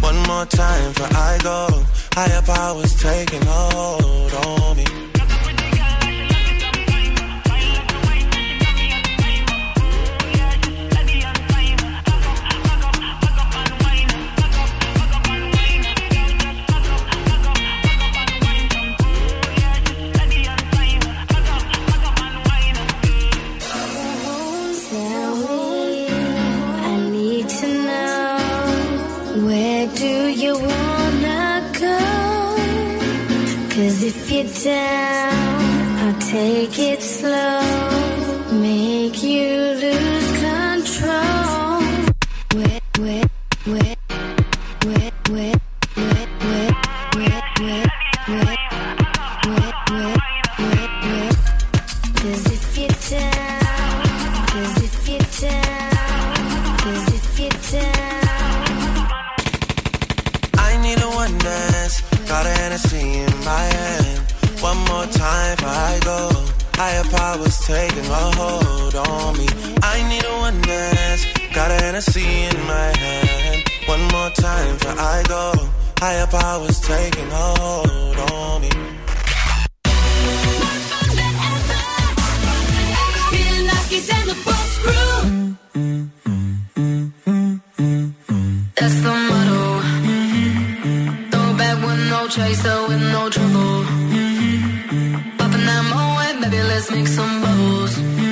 One more time before I go. Higher powers taking hold on me. Down, I'll take it slow, make you lose control. Where, where, where, where, where, where, where, where. Cause if you're if you're if you're. I need a one dance. Got Hennessy in my hand. One more time before I go. Higher powers taking a hold on me. I need a one dance. Got an Hennessy in my hand. One more time before I go. Higher powers taking a hold on me. That's the motto. Throw back with no chaser, with no trouble. Let's make some bubbles.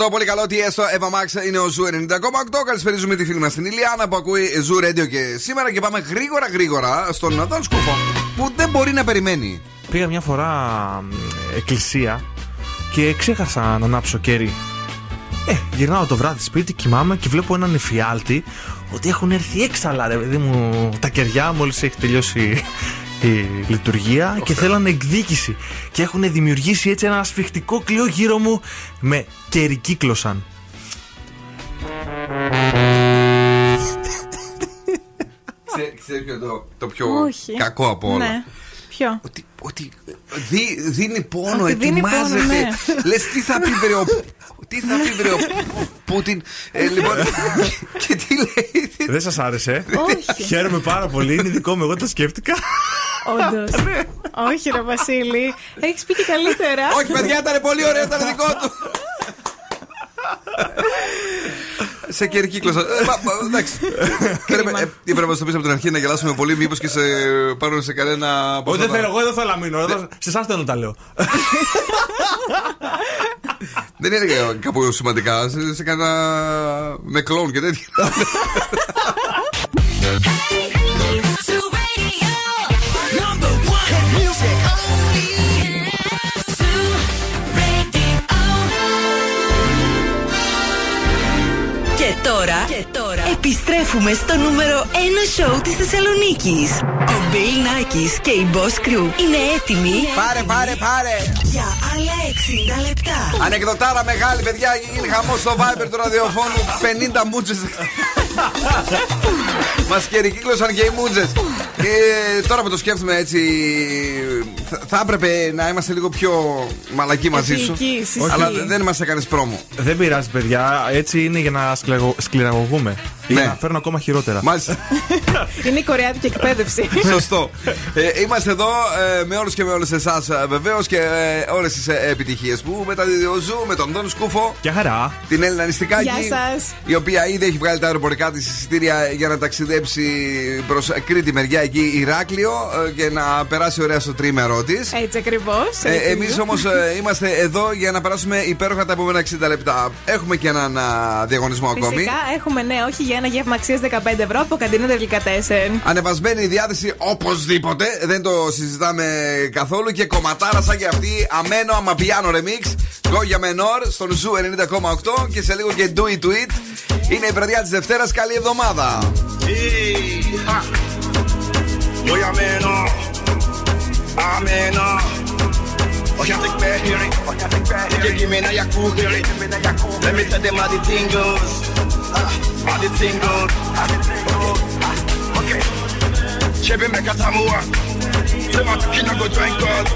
Δεμό, το πολύ καλό τι έστω. Εύα Μάξ είναι ο Ζου 90,8. Καλησπέριζουμε τη φίλη μας την Ηλιάνα που ακούει Ζου Radio και σήμερα και πάμε γρήγορα γρήγορα στον Νατάν Σκούφο που δεν μπορεί να περιμένει. Πήγα μια φορά μ, εκκλησία και ξέχασα να ανάψω κέρι. Ε, γυρνάω το βράδυ σπίτι, κοιμάμαι και βλέπω έναν εφιάλτη ότι έχουν έρθει έξαλα, ρε παιδί μου, τα κεριά μόλις έχει τελειώσει η λειτουργία και θέλανε εκδίκηση. Και έχουν δημιουργήσει έτσι ένα σφιχτικό κλειό γύρω μου με κερικύκλωσαν. Ξέρεις ποιο το, το πιο Όχι. κακό από όλα; Ναι. Ποιο; Ότι, ότι δι- δίνει πόνο, Ότι δίνει πόνο, ετοιμάζεται. ναι. Λες τι θα πει βρε ο, τι θα πει βρε ο Πούτιν; Ε, λοιπόν, και, και τι λέει; Δεν σας άρεσε; Όχι. Χαίρομαι πάρα πολύ, είναι δικό μου, εγώ το σκέφτηκα. Όντως. Ναι. Όχι, ρε Βασίλη. Έχεις πει και καλύτερα. Όχι, παιδιά, ήταν πολύ ωραίο, ήταν δικό του. Σε κερκύκλωσα. Ε, μα- μα, Εντάξει. Θέλουμε- ε, Πρέπει να μα το πεις από την αρχή να γελάσουμε πολύ, μήπως και σε πάρουν σε κανένα. από Όχι, αυτά δεν τα- θέλω, εγώ δεν θέλω να μείνω. εδώ- Σε εσάς θέλω να τα λέω. Δεν είναι κάπου σημαντικά. Σε, σε κανένα. με κλόν και τέτοια. τώρα, και τώρα επιστρέφουμε στο νούμερο 1 σοου της Θεσσαλονίκης. Ο Bill Nackis και η Boss Crew είναι έτοιμοι. Πάρε, πάρε, πάρε. Για άλλα 60 λεπτά. Ανεκδοτάρα μεγάλη, παιδιά, γίνει χαμός στο Viber του ραδιοφώνου. 50 μούτσε. Μας κερικύκλωσαν και οι μούτζες. Και τώρα που το σκέφτομαι έτσι, θα, θα έπρεπε να είμαστε λίγο πιο μαλακοί μαζί σου. Ηθικοί, ισχύει. Αλλά δεν μας έκανες πρόμο. Δεν πειράζει, παιδιά. Έτσι είναι για να σκληραγω- σκληραγωγούμε. Ή Ναι. Για να φέρνω ακόμα χειρότερα. Μάλιστα. Είναι η κορεάτικη εκπαίδευση. Σωστό. Ε, είμαστε εδώ ε, με όλους και με όλες εσάς βεβαίως και ε, όλες τις ε, επιτυχίες που μεταδίδει ο Ζου με τον Δόν Σκούφο. Γεια χαρά. Την Ηλιάνα Νηστικάκη. Γεια σας. Η οποία ήδη έχει βγάλει τα αεροπορικά της εισιτήρια για να ταξιδέψει προς Κρήτη μεριά εκεί Ηράκλειο ε, και να περάσει ωραία στο τριήμερό της. Έτσι ακριβώς. Ε, Εμείς όμως είμαστε εδώ για να περάσουμε υπέροχα τα επόμενα 60 λεπτά. Έχουμε και έναν α, διαγωνισμό ακόμη. Φυσικά έχουμε ναι, όχι για ένα γεύμα αξίας 15 ευρώ από καντίνα Δελικατέσεν. Ανεβασμένη η διάθεση οπωσδήποτε. Δεν το συζητάμε καθόλου. Και κομματάρα σαν και αυτή. Ameno amapiano remix. Goya Menor στον Ζου 90,8. Και σε λίγο και Do It To It. Είναι η βραδιά της Δευτέρας. Καλή εβδομάδα. Voy a menos, amena. Och jag fick med hearing, you give me na jag cool hearing. Let me tell them how the thing goes, Ah, how the thing goes. Okay, Chevy make a tamua, say my kina go join God.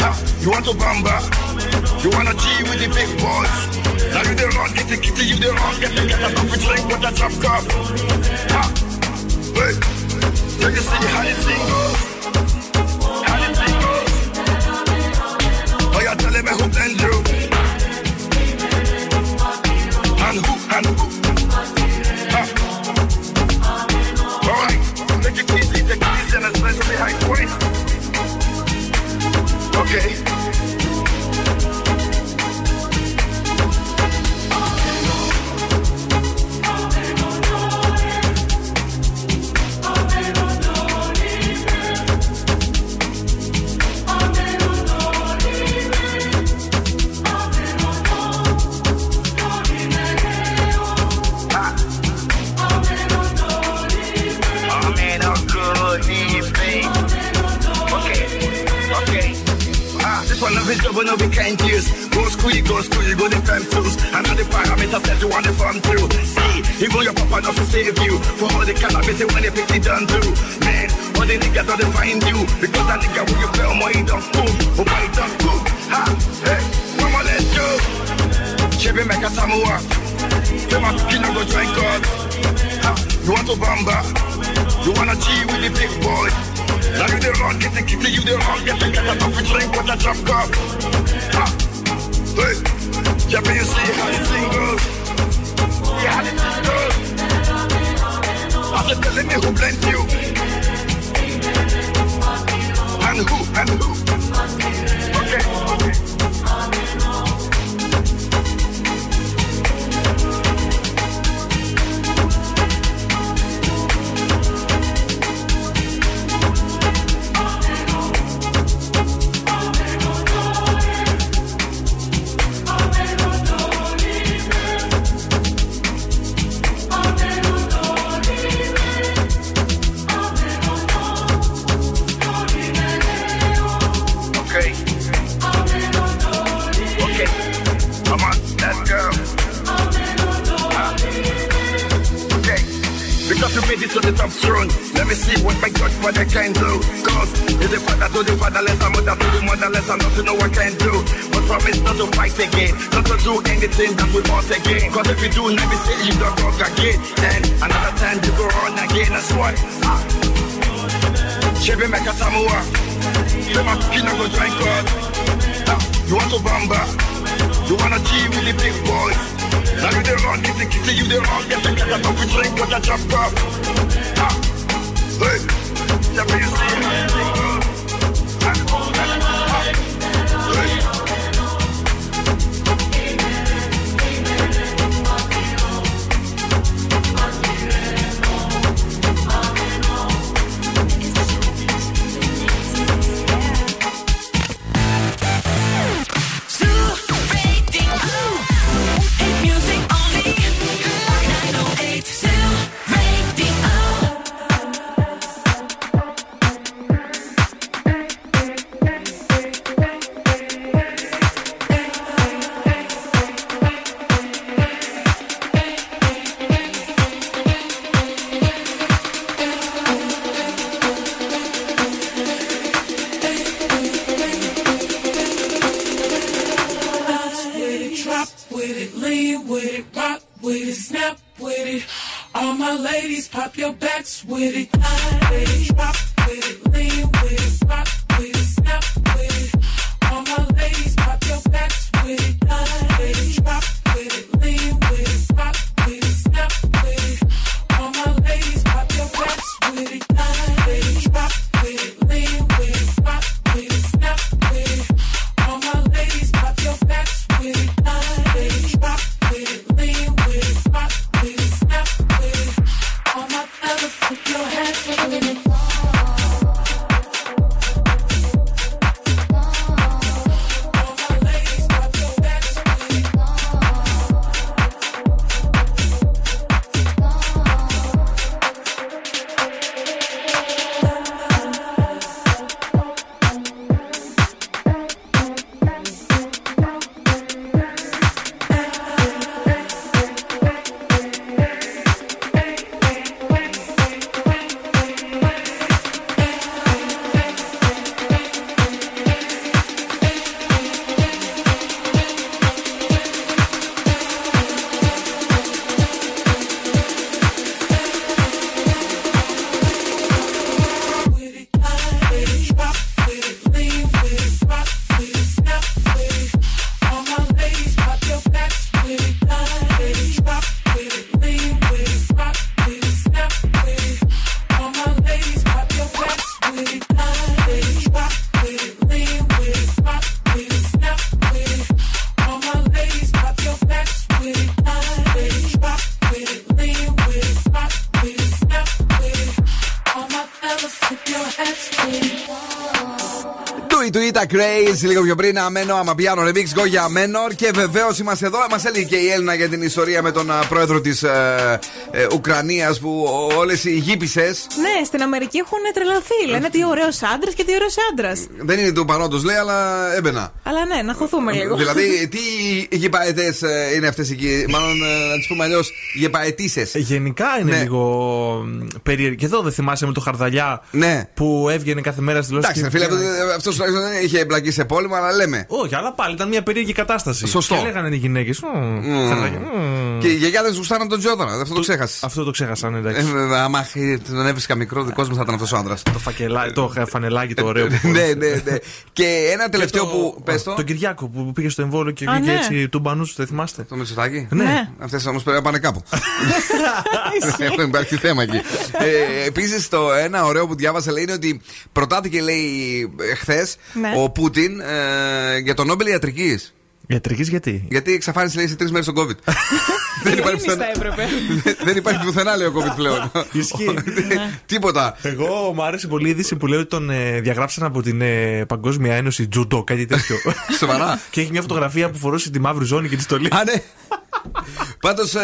Ah, You want to bamba, you wanna G with the big boys. Now you the wrong, get the kitty, you the wrong, get the get a coffee drink with a drop cup. Ah, Hey, so you see how the thing Okay. His double no we can't use. Go squeeze, go squeeze, go the fem tools. And all the parameters that you want to fun through. See, even your papa not to save you. For all the cannabis when they pick it done through. Man, all the niggas don't find you. Because that nigga when you play on my he don't move. Oh my don't. Ha, hey, mama let's go. Chevy make a samoa. Say my kid go try God. Ha, you want to bamba? You wanna G with the big boy? Now you the wrong, get the kitty, you the wrong, get the get a coffee drink with a drop cup. Ha, hey, Chevy, you see how the thing goes? Yeah, how the thing goes. I said, telling me who blends you. And who, and who. If you do, me see you don't fuck again. Then another time you go on again, that's. Ah. Chebe make a samoa. Say my kid go drink God. Ah, You want to bamba? You wanna G with the big boys? Now you the wrong, get the kitty, you the wrong, get the cat up, we drink, got the chop up. Ah, hey, but you see me. Του του τα Craze λίγο πιο πριν. Αμένο, άμα πιάνω remix Γκόγια Μένορ. Και βεβαίως είμαστε εδώ. Μας έλεγε και η Έλληνα για την ιστορία με τον α, πρόεδρο της ε, ε, Ουκρανίας που όλες οι γύπησε. Ναι, στην Αμερική έχουν τρελαθεί. Λένε τι ωραίος άντρας και τι ωραίος άντρας. Δεν είναι του παρόντος, λέει, αλλά έμπαινα. Αλλά ναι, να χωθούμε λίγο. δηλαδή, τι γυπαετέ είναι αυτές εκεί; Μάλλον ε, να τις πούμε αλλιώς γεπαετήσε. Γενικά είναι Ναι. λίγο μ, περίεργο. Και εδώ δεν θυμάσαι με το χαρδαλιά Ναι. που έβγαινε κάθε μέρα στη δηλώση. Εντάξει, ρε φίλε, αυτό τουλάχιστον δεν είχε εμπλακεί σε πόλεμο, αλλά λέμε. Όχι, αλλά πάλι ήταν μια περίεργη κατάσταση. Σωστό. Και λέγανε οι γυναίκες. Και οι γιαγιάδες γουστάραν τον Τζόδωνα, αυτό το ξέχασες. Αυτό το ξέχασαν, εντάξει. Ε, άμα χ- τον έβρισκα μικρό, δικός μου θα ήταν αυτός ο άντρα. Το, φακελά, το φανελάκι το ωραίο που ναι, ναι, ναι. Και ένα τελευταίο Και που. Πες το. Τον Κυριάκο που πήγε στο εμβόλιο και Α, βγήκε ναι. έτσι του μπανού σου, δεν θυμάστε; Το Μητσοτάκι. Ναι. Αυτές όμως πρέπει να πάνε κάπου. Έχουν υπάρχει θέμα εκεί. ε, Επίσης, το ένα ωραίο που διάβασα λέει είναι ότι προτάθηκε, λέει, χθες Ναι. ο Πούτιν ε, για τον Νόμπελ Ιατρικής. Ιατρικής γιατί; Γιατί εξαφάνισε, λέει, σε τρεις μέρες τον COVID. δεν, υπάρχει Ειρήνης θα πουθενά, έπρεπε. δεν υπάρχει πουθενά, λέει ο COVID πλέον. Ισχύει. Τίποτα. Εγώ μου άρεσε πολύ η είδηση που λέει ότι τον ε, διαγράψαν από την ε, Παγκόσμια Ένωση Τζουντό, κάτι τέτοιο. Σοβαρά. και έχει μια φωτογραφία που φορούσε τη μαύρη ζώνη και τη στολή. Α, ναι. Πάντως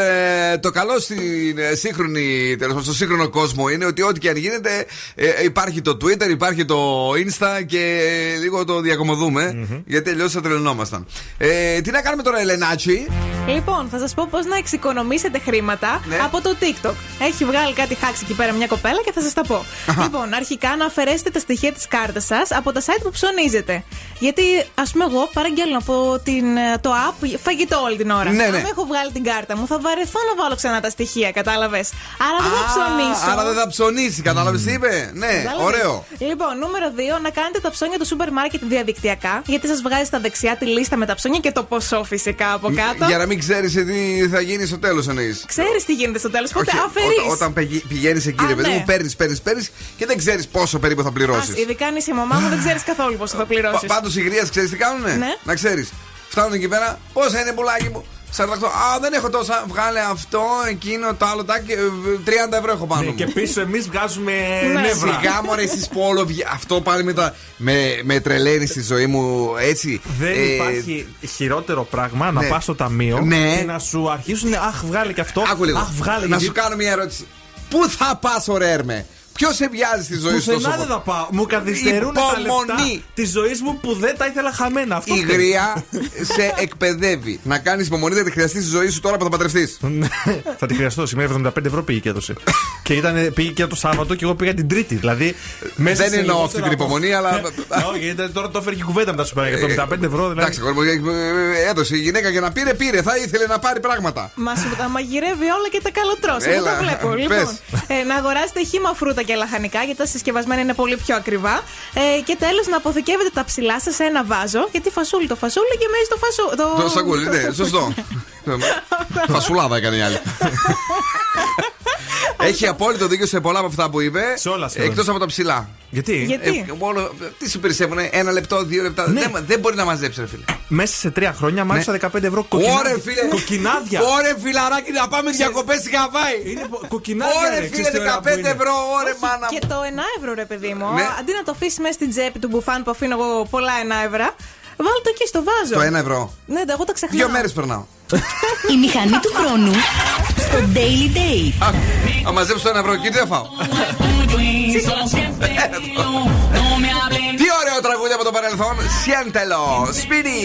το καλό στην ε, σύγχρονη, τέλος πάντων, στο σύγχρονο κόσμο είναι ότι ό,τι και αν γίνεται ε, υπάρχει το Twitter, υπάρχει το Insta και λίγο το διακομωδούμε. Γιατί αλλιώς θα τρελνόμασταν. Ε, τι να κάνουμε τώρα, Ελενάτσι; Λοιπόν, θα σας πω πώς να εξοικονομήσετε χρήματα Ναι. από το TikTok. Έχει βγάλει κάτι hacks εκεί πέρα μια κοπέλα και θα σας τα πω. Λοιπόν, αρχικά να αφαιρέσετε τα στοιχεία της κάρτας σας από τα site που ψωνίζετε. Γιατί, ας πούμε, εγώ παραγγέλνω από την, ε, το app φαγητό όλη την ώρα. Ναι, Αν ναι. έχω βγάλει την κάρτα μου, θα βαρεθώ να βάλω ξανά τα στοιχεία, κατάλαβες; Άρα δεν θα Α, ψωνίσω. Άρα δεν θα ψωνίσει, κατάλαβες τι είπε; Ναι, Κατάλαβες; ωραίο. Λοιπόν, νούμερο 2, να κάνετε τα ψώνια του σούπερ μάρκετ διαδικτυακά. Γιατί σας βγάζει στα δεξιά τη λίστα με τα ψώνια και το ποσό φυσικά από κάτω. Για να μην ξέρεις τι θα γίνει στο τέλος εννοείς. Ξέρεις τι γίνεται στο τέλος. Πότε Όχι, αφαιρείς. όταν, όταν πηγαίνεις εκεί, Α, ρε παιδί ναι. μου, παίρνεις, παίρνεις, παίρνεις και δεν ξέρεις πόσο περίπου θα πληρώσεις. Ειδικά αν είσαι η μαμά μου, δεν ξέρεις καθόλου πόσο θα πληρώσεις. Πάντως οι γρίε ξέρεις τι κάνουνε; Ναι. Να ξέρεις. Φτάνουν εκεί πέρα, πόσα είναι πουλάκι μου; 48. Α, δεν έχω τόσα. Βγάλε αυτό, εκείνο, το άλλο. τάκι, ε, 30 ευρώ έχω πάνω Ναι, μου. και πίσω εμείς βγάζουμε Ναι, νεύρα. Σιγά μωρέ εσείς πόλο βγει- Αυτό πάλι με, τα, με, με τρελαίνει στη ζωή μου έτσι Δεν Ε, υπάρχει χειρότερο πράγμα να ναι. πας στο ταμείο Ναι. και να σου αρχίσουν. Αχ, βγάλε και αυτό. Άκου λίγο. Αχ, βγάλε Να γιατί- σου κάνω μια ερώτηση Πού θα πας ωραία Έρμε; Ποιος σε βιάζει στη ζωή σου τόσο Πουθενά δεν πολύ; θα πάω. Μου καθυστερούν τα Υπομονή. λεπτά της ζωής μου που δεν τα ήθελα χαμένα. Αυτό Η φταίει. γρία σε εκπαιδεύει να κάνεις υπομονή, δεν τη χρειαστείς στη ζωή σου τώρα που θα παντρευτείς. θα τη χρειαστώ. Σήμερα 75 ευρώ πήγε και έδωσε. και ήταν, πήγε και το Σάββατο και εγώ πήγα την Τρίτη. Δηλαδή, μέσα Δεν σε εννοώ λιγότερο αυτή την από- υπομονή, αλλά. Ναι, Όχι, ήταν- τώρα το έφερε και η κουβέντα μετά σου πέρα. 75 ευρώ δηλαδή. Εντάξει, αγόρι μου, ε, ε, έδωσε η γυναίκα για να πήρε, πήρε. Θα ήθελε να πάρει πράγματα. Μας σου τα μαγειρεύει όλα και τα καλοτρώσει. Εγώ Έλα, το βλέπω. πες. Λοιπόν, ε, να αγοράσετε χύμα φρούτα και λαχανικά, γιατί τα συσκευασμένα είναι πολύ πιο ακριβά. Ε, και τέλος, να αποθηκεύετε τα ψηλά σας σε ένα βάζο, γιατί φασούλι το φασούλι και μέζει το φασούλι. Το σακούλι, ναι, σωστό. Φασουλάδα έκανε η άλλη. Έχει απόλυτο δίκιο σε πολλά από αυτά που είπε. Σε όλα σχεδόν. Εκτός από τα ψηλά. Γιατί; Γιατί; Ε, μόνο, τι σου περισσεύουνε, ένα λεπτό, δύο λεπτά. Ναι. Δεν, δεν μπορεί να μαζέψει, ρε φίλε. Μέσα σε τρία χρόνια μάλιστα 15 ευρώ κοκκινάδια. Ωρε φίλε! Κοκκινάδια. Ωρε φιλαράκι να πάμε διακοπές στη Χαβάη! Είναι πο- κοκκινάδια. Ωρε ρε, φίλε, ξέρεις τι ωραία που 15 είναι. ευρώ, ωρε μάνα Και μου. το 1 ευρώ, ρε παιδί μου, Ναι. αντί να το αφήσεις μέσα στην τσέπη του μπουφάν που αφήνω εγώ πολλά 1 ευρώ, βάλω το εκεί στο βάζο. Το 1 ευρώ. Ναι, εγώ τα ξεχνάω. Δύο μέρες περνάω. Η μηχανή του χρόνου στο Daily Date. Α, Θα μαζέψω το 1 ευρώ και τι θα φάω; Τι ωραίο τραγούδι από το παρελθόν. Siéntelo, σπίτι.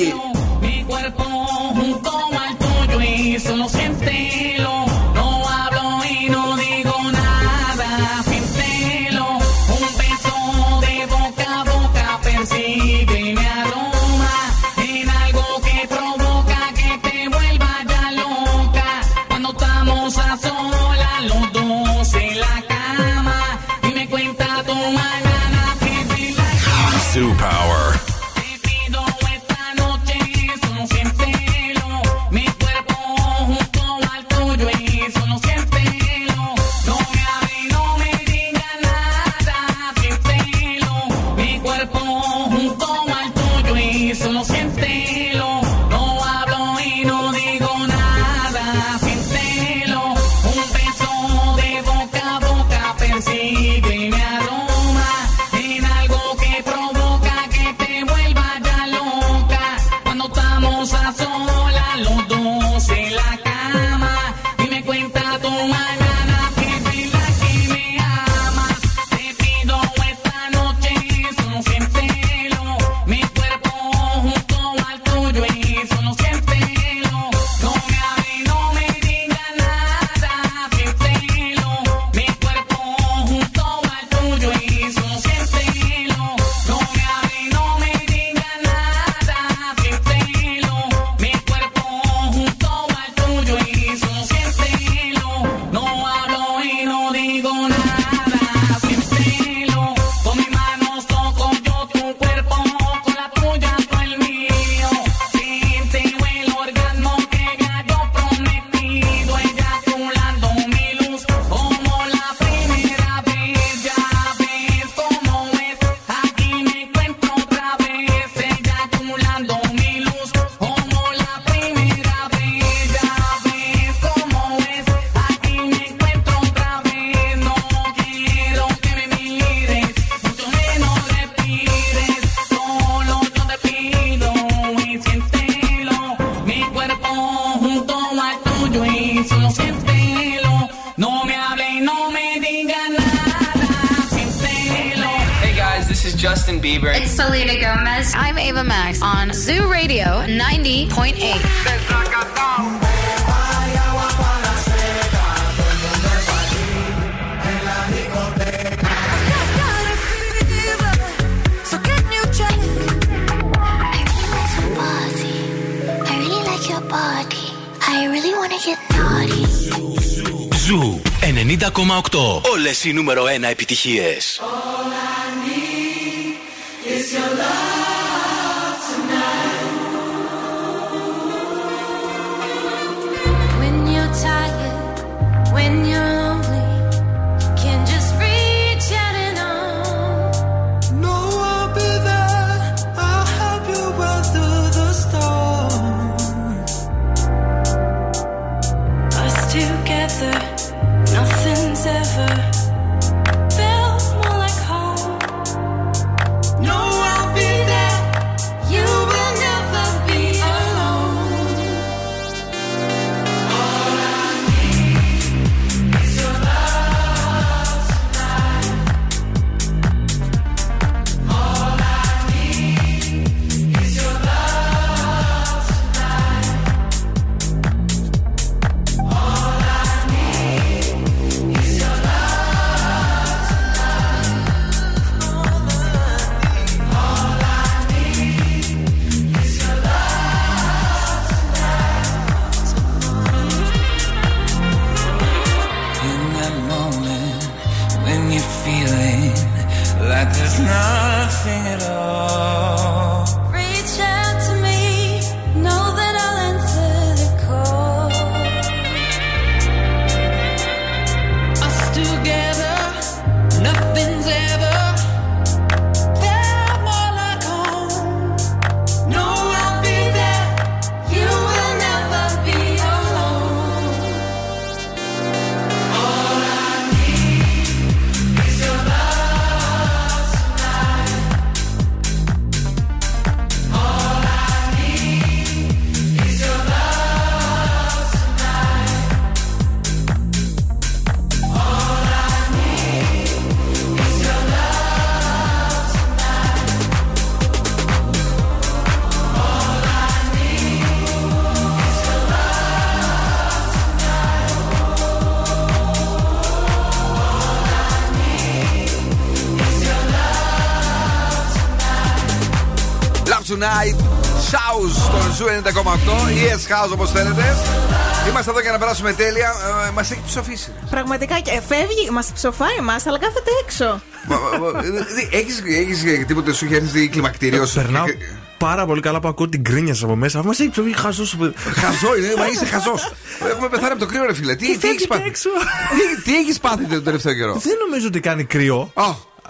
Ζου 90,8. Όλες οι νούμερο 1 επιτυχίες. All I need is your love 90,8 ή Yes House όπως θέλετε. Είμαστε εδώ για να περάσουμε τέλεια. Ε, Μας έχει ψοφήσει. Πραγματικά και φεύγει, μας ψοφάει εμάς, αλλά κάθεται έξω. Έχεις τίποτε σου έχει έρθει κλιμακτήριο σου. Περνάω πάρα πολύ καλά που ακούω την κρίνια σας από μέσα. Μα έχει ψωφί χαζός. Χαζός είναι, μα είσαι χαζός. Έχουμε πεθάνει από το κρύο, ρε φίλε. Τι, τι έχεις πάθει; Τι, τι έχεις πάθει τον τελευταίο καιρό; Δεν νομίζω ότι κάνει κρύο.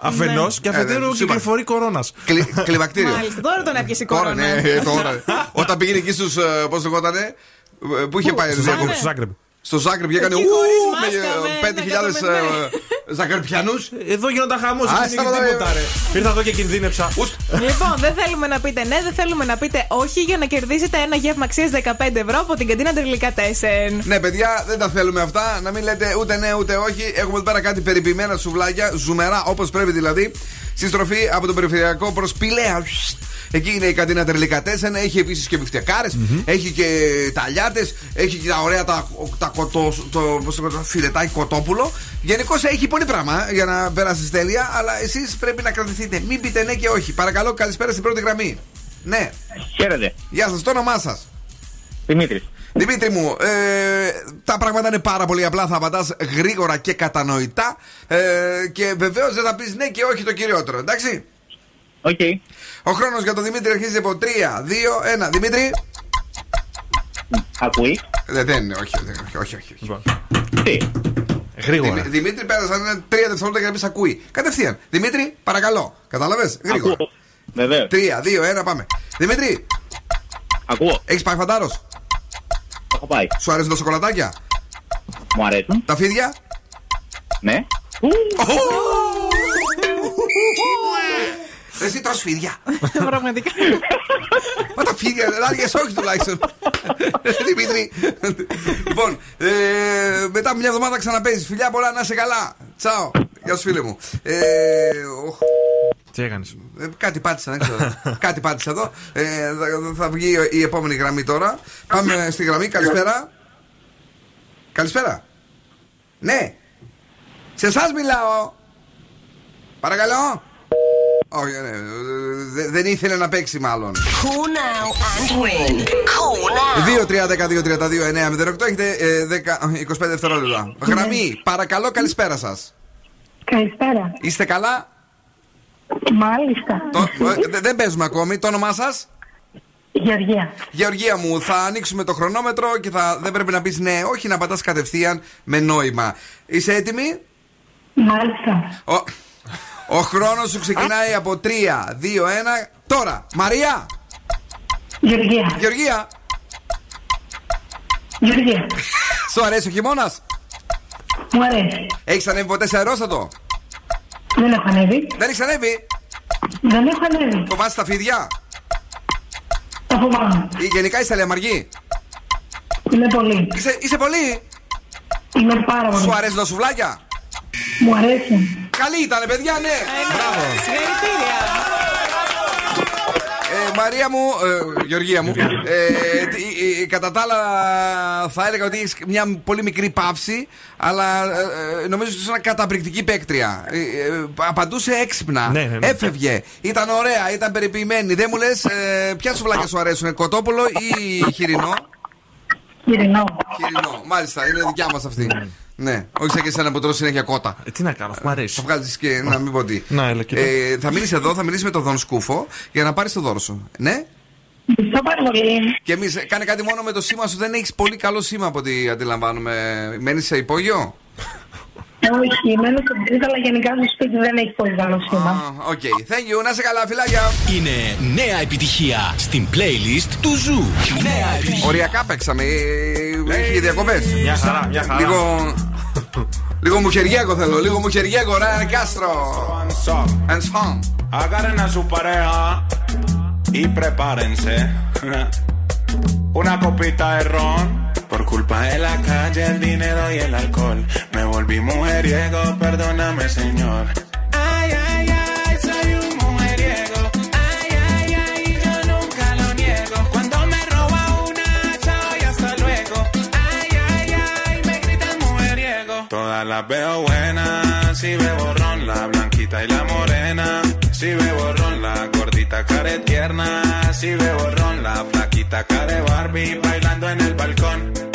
Αφενός Ναι. και Ε, αφετέρου ναι, κυκλοφορεί κορώνας. Κλι- Κλιμακτήριο. Μάλιστα, τώρα τον έπιασε η Τώρα, κορώνα. ναι, ε, τώρα. Όταν πήγαινε εκεί στους. Πώς λεγότανε. ε, Πού είχε πάει, στο ρε, Ζάγκρεπ, Ζάγκρεπ. στο Ζάγκρεπ. Στο Ζάγκρεπ και έκανε Εκεί ου χωρίς με μάσκα, με 5.000 τα κομμενέ. Ζακαρπιανού. Εδώ γίνονταν χαμός. Α, Δεν σταματά, έγινε τίποτα, ε. ρε. Ήρθα εδώ και κινδύνεψα. Λοιπόν, δεν θέλουμε να πείτε ναι, δεν θέλουμε να πείτε όχι για να κερδίσετε ένα γεύμα αξίας 15 ευρώ από την καντίνα Τριλικά Τέσεν. Ναι, παιδιά, δεν τα θέλουμε αυτά. Να μην λέτε ούτε ναι ούτε όχι. Έχουμε εδώ πέρα κάτι περιποιημένα σουβλάκια, ζουμερά όπως πρέπει δηλαδή. Στη στροφή από τον περιφερειακό προς Πηλαία. Εκεί είναι η καντίνα Τερλικά Τέσεν. Έχει επίσης και μπιφτεκάρε, έχει και ταλιάτε, έχει και τα ωραία τα, τα κοτό, το, πώς το, το φιλετάκι κοτόπουλο. Γενικώς έχει πολύ πράγμα για να περάσεις τέλεια, αλλά εσείς πρέπει να κρατηθείτε. Μην πείτε ναι και όχι. Παρακαλώ, καλησπέρα στην πρώτη γραμμή. Ναι. Χαίρετε. Γεια σας, το όνομά σας. Δημήτρης. Δημήτρη μου, ε, τα πράγματα είναι πάρα πολύ απλά. Θα απαντάς γρήγορα και κατανοητά. Ε, και βεβαίως δεν θα πεις ναι και όχι το κυριότερο. Εντάξει. Οκ. Ο χρόνος για τον Δημήτρη αρχίζει από 3, 2, 1. Δημήτρη. Ακούει. Δεν, δεν είναι, όχι, δεν- όχι, όχι. όχι. Τι; Γρήγορα. Δημη- Δημήτρη, πέρασαν 3 δευτερόλεπτα για να πεις ακούει. Κατευθείαν. Δημήτρη, παρακαλώ. Κατάλαβες; Γρήγορα. Ακούω. Βεβαίως. 3, 2, 1, πάμε. Δημήτρη. Ακούω. Έχεις πάει φαντάρος; Έχω πάει. Σου αρέσουν τα σοκολατάκια; Μου αρέσουν. Τα φίδια; Ναι. Εσύ τρως φίδια. Πραγματικά. Μα τα φίδια, λάδια όχι τουλάχιστον. Δημήτρη. Λοιπόν, ε, μετά από μια εβδομάδα ξαναπέζεις. Φιλιά πολλά, να είσαι καλά. Τσαο. Γεια σου φίλε μου. Ε, οχ, Τι έκανες; ε, κάτι πάτησα, δεν ξέρω. κάτι πάτησα εδώ. Ε, θα, θα βγει η επόμενη γραμμή τώρα. Πάμε στη γραμμή. Καλησπέρα. Καλησπέρα. Ναι. Σε εσάς μιλάω. Παρακαλώ. Όχι, ναι, ε, δε- δεν ήθελε να παίξει μάλλον. Call now and win. Call now. 2-3-10-2-32-9-08 έχετε ε, 10, 25 δευτερόλεπτα. Γραμμή, παρακαλώ, καλησπέρα σας. Καλησπέρα. Είστε καλά; Μάλιστα. Το- ε, δε- δεν παίζουμε ακόμη. Το όνομά σας; Γεωργία. Γεωργία μου, θα ανοίξουμε το χρονόμετρο και θα, δεν πρέπει να πεις ναι, όχι να πατάς κατευθείαν με νόημα. Είσαι έτοιμη; Μάλιστα. Ο, ο χρόνος σου ξεκινάει από 3, 2, 1. Τώρα, Μαρία! Γεωργία. Γεωργία! Γεωργία. Σου αρέσει ο χειμώνας; Μου αρέσει. Έχεις ανέβει ποτέ σε αερόστατο; Δεν έχω ανέβει. Δεν έχεις ανέβει; Δεν έχω ανέβει. Φοβάσαι τα φίδια; Τα φοβάμαι. Ή γενικά είσαι αλιαμαργή; Είμαι πολύ. Είσαι, είσαι πολύ; Είμαι πάρα πολύ. Σου αρέσουν τα σουβλάκια; Μου αρέσει. Καλή ήταν, παιδιά, ναι! Μπράβο! Συγχαρητήρια. Ε, Μαρία μου, ε, Γεωργία μου, ε, τι- ε, κατά τα άλλα θα έλεγα ότι έχεις μια πολύ μικρή παύση, αλλά ε, ε, νομίζω ότι είσαι μια καταπληκτική παίκτρια. Ε, ε, απαντούσε έξυπνα, Ναι, ναι, ναι. έφευγε, ήταν ωραία, ήταν περιποιημένη. Δεν μου λες, ε, ποια σουβλάκια σου αρέσουν, κοτόπουλο ή χοιρινό; Χοιρινό. Χοιρινό, μάλιστα, είναι δικιά μας αυτή. Ναι, όχι σαν και εσένα που τρώω συνέχεια κότα. Ε, τι να κάνω, αφού μου αρέσει. Θα βγάλεις και να μην πω τι. Να, έλα, κοίτα. Ε, θα μείνεις εδώ, θα μιλήσει με τον Δον Σκούφο για να πάρεις το δώρο σου. Ναι; Ευχαριστώ πάρα πολύ. Και εμείς, κάνε κάτι μόνο με το σήμα σου. Δεν έχεις πολύ καλό σήμα από ό,τι αντιλαμβάνομαι. Μένεις σε υπόγειο; Όχι, μένω στο τρίτο, αλλά γενικά στο σπίτι δεν έχει πολύ καλό σήμα. Α, Οκ. Thank you. Να 'σαι καλά, φιλάκια. Είναι νέα επιτυχία στην playlist του Ζου. Νέα επιτυχία. Οριακά παίξαμε. Ε, Έχει διακοπές. Μια χαρά, μια χαρά. Λίγο. Λίγο mujeriego θέλω. Λίγο mujeriego. Ryan Castro. And song. Agarren a su pareja y prepárense. Una copita de ron. Por culpa de la calle, el dinero y el alcohol. Me volví mujeriego, perdóname, señor. Ay, ay, ay, soy un mujeriego. Ay, ay, ay, yo nunca lo niego. Cuando me roba una, chao y hasta luego. Ay, ay, ay, me gritan mujeriego. Todas las veo buenas, si bebo ron, la blanquita y la morena. Si bebo ron, la gordita care tierna. Si bebo ron, la flaquita care Barbie bailando en el balcón.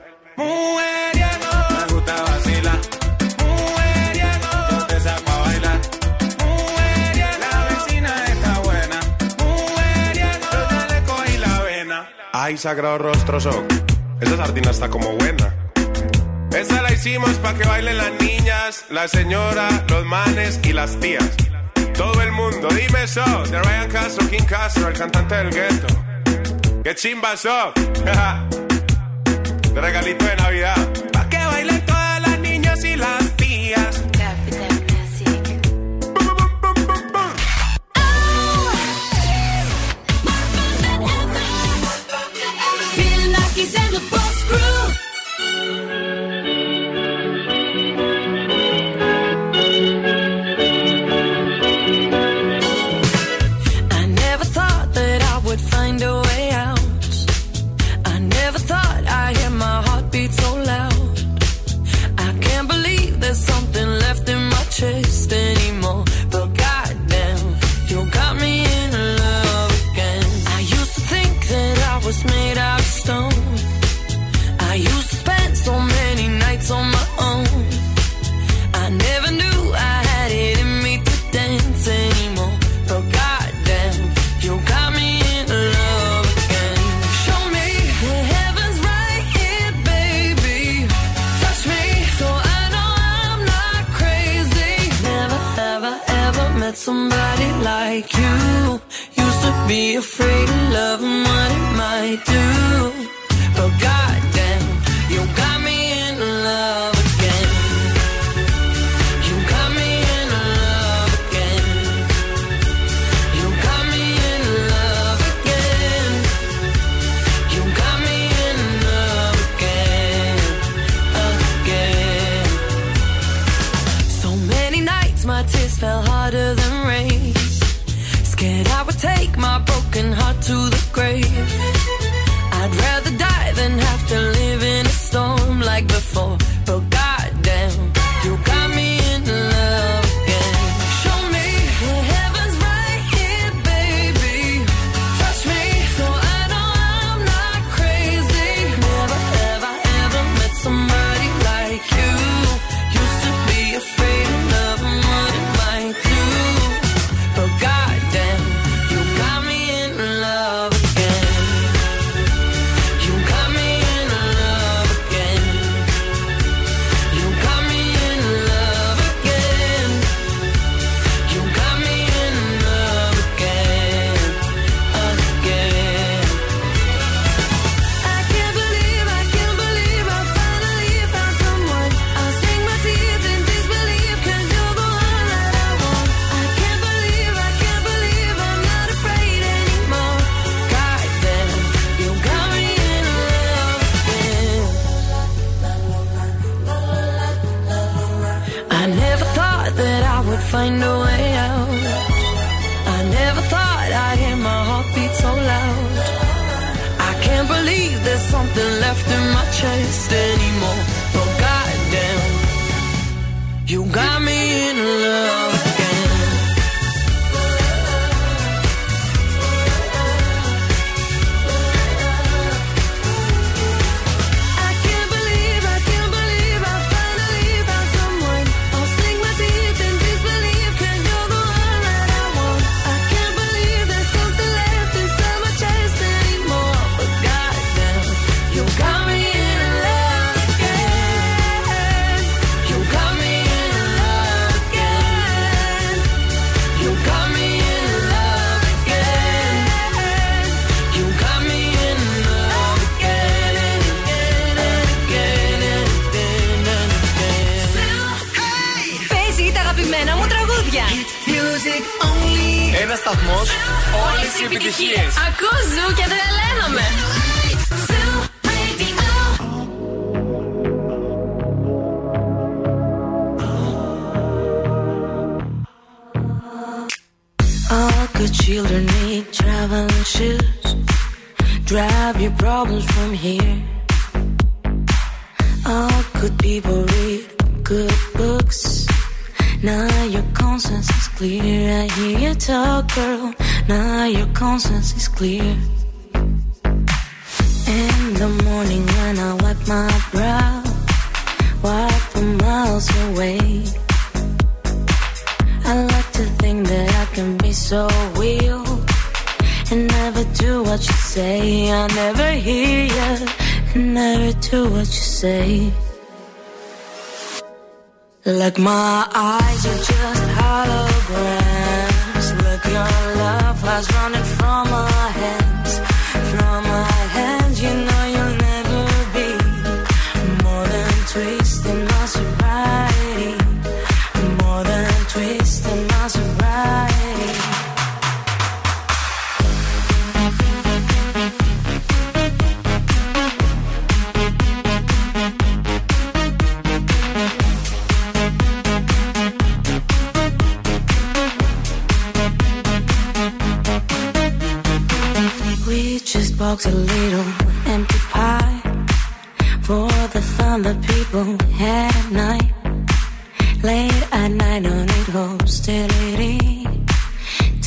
Mujeriego. Me gusta vacilar. Mujeriego. Yo te saco a bailar. Mujeriego. La vecina está buena. Mujeriego. Yo ya le cogí la vena. Ay, sagrado rostro son. Esa sardina está como buena. Esa la hicimos pa' que bailen las niñas, la señora, los manes y las tías. Todo el mundo, dime eso. De Ryan Castro, King Castro, el cantante del gueto. ¡Qué chimba so! regalito de Navidad. Do.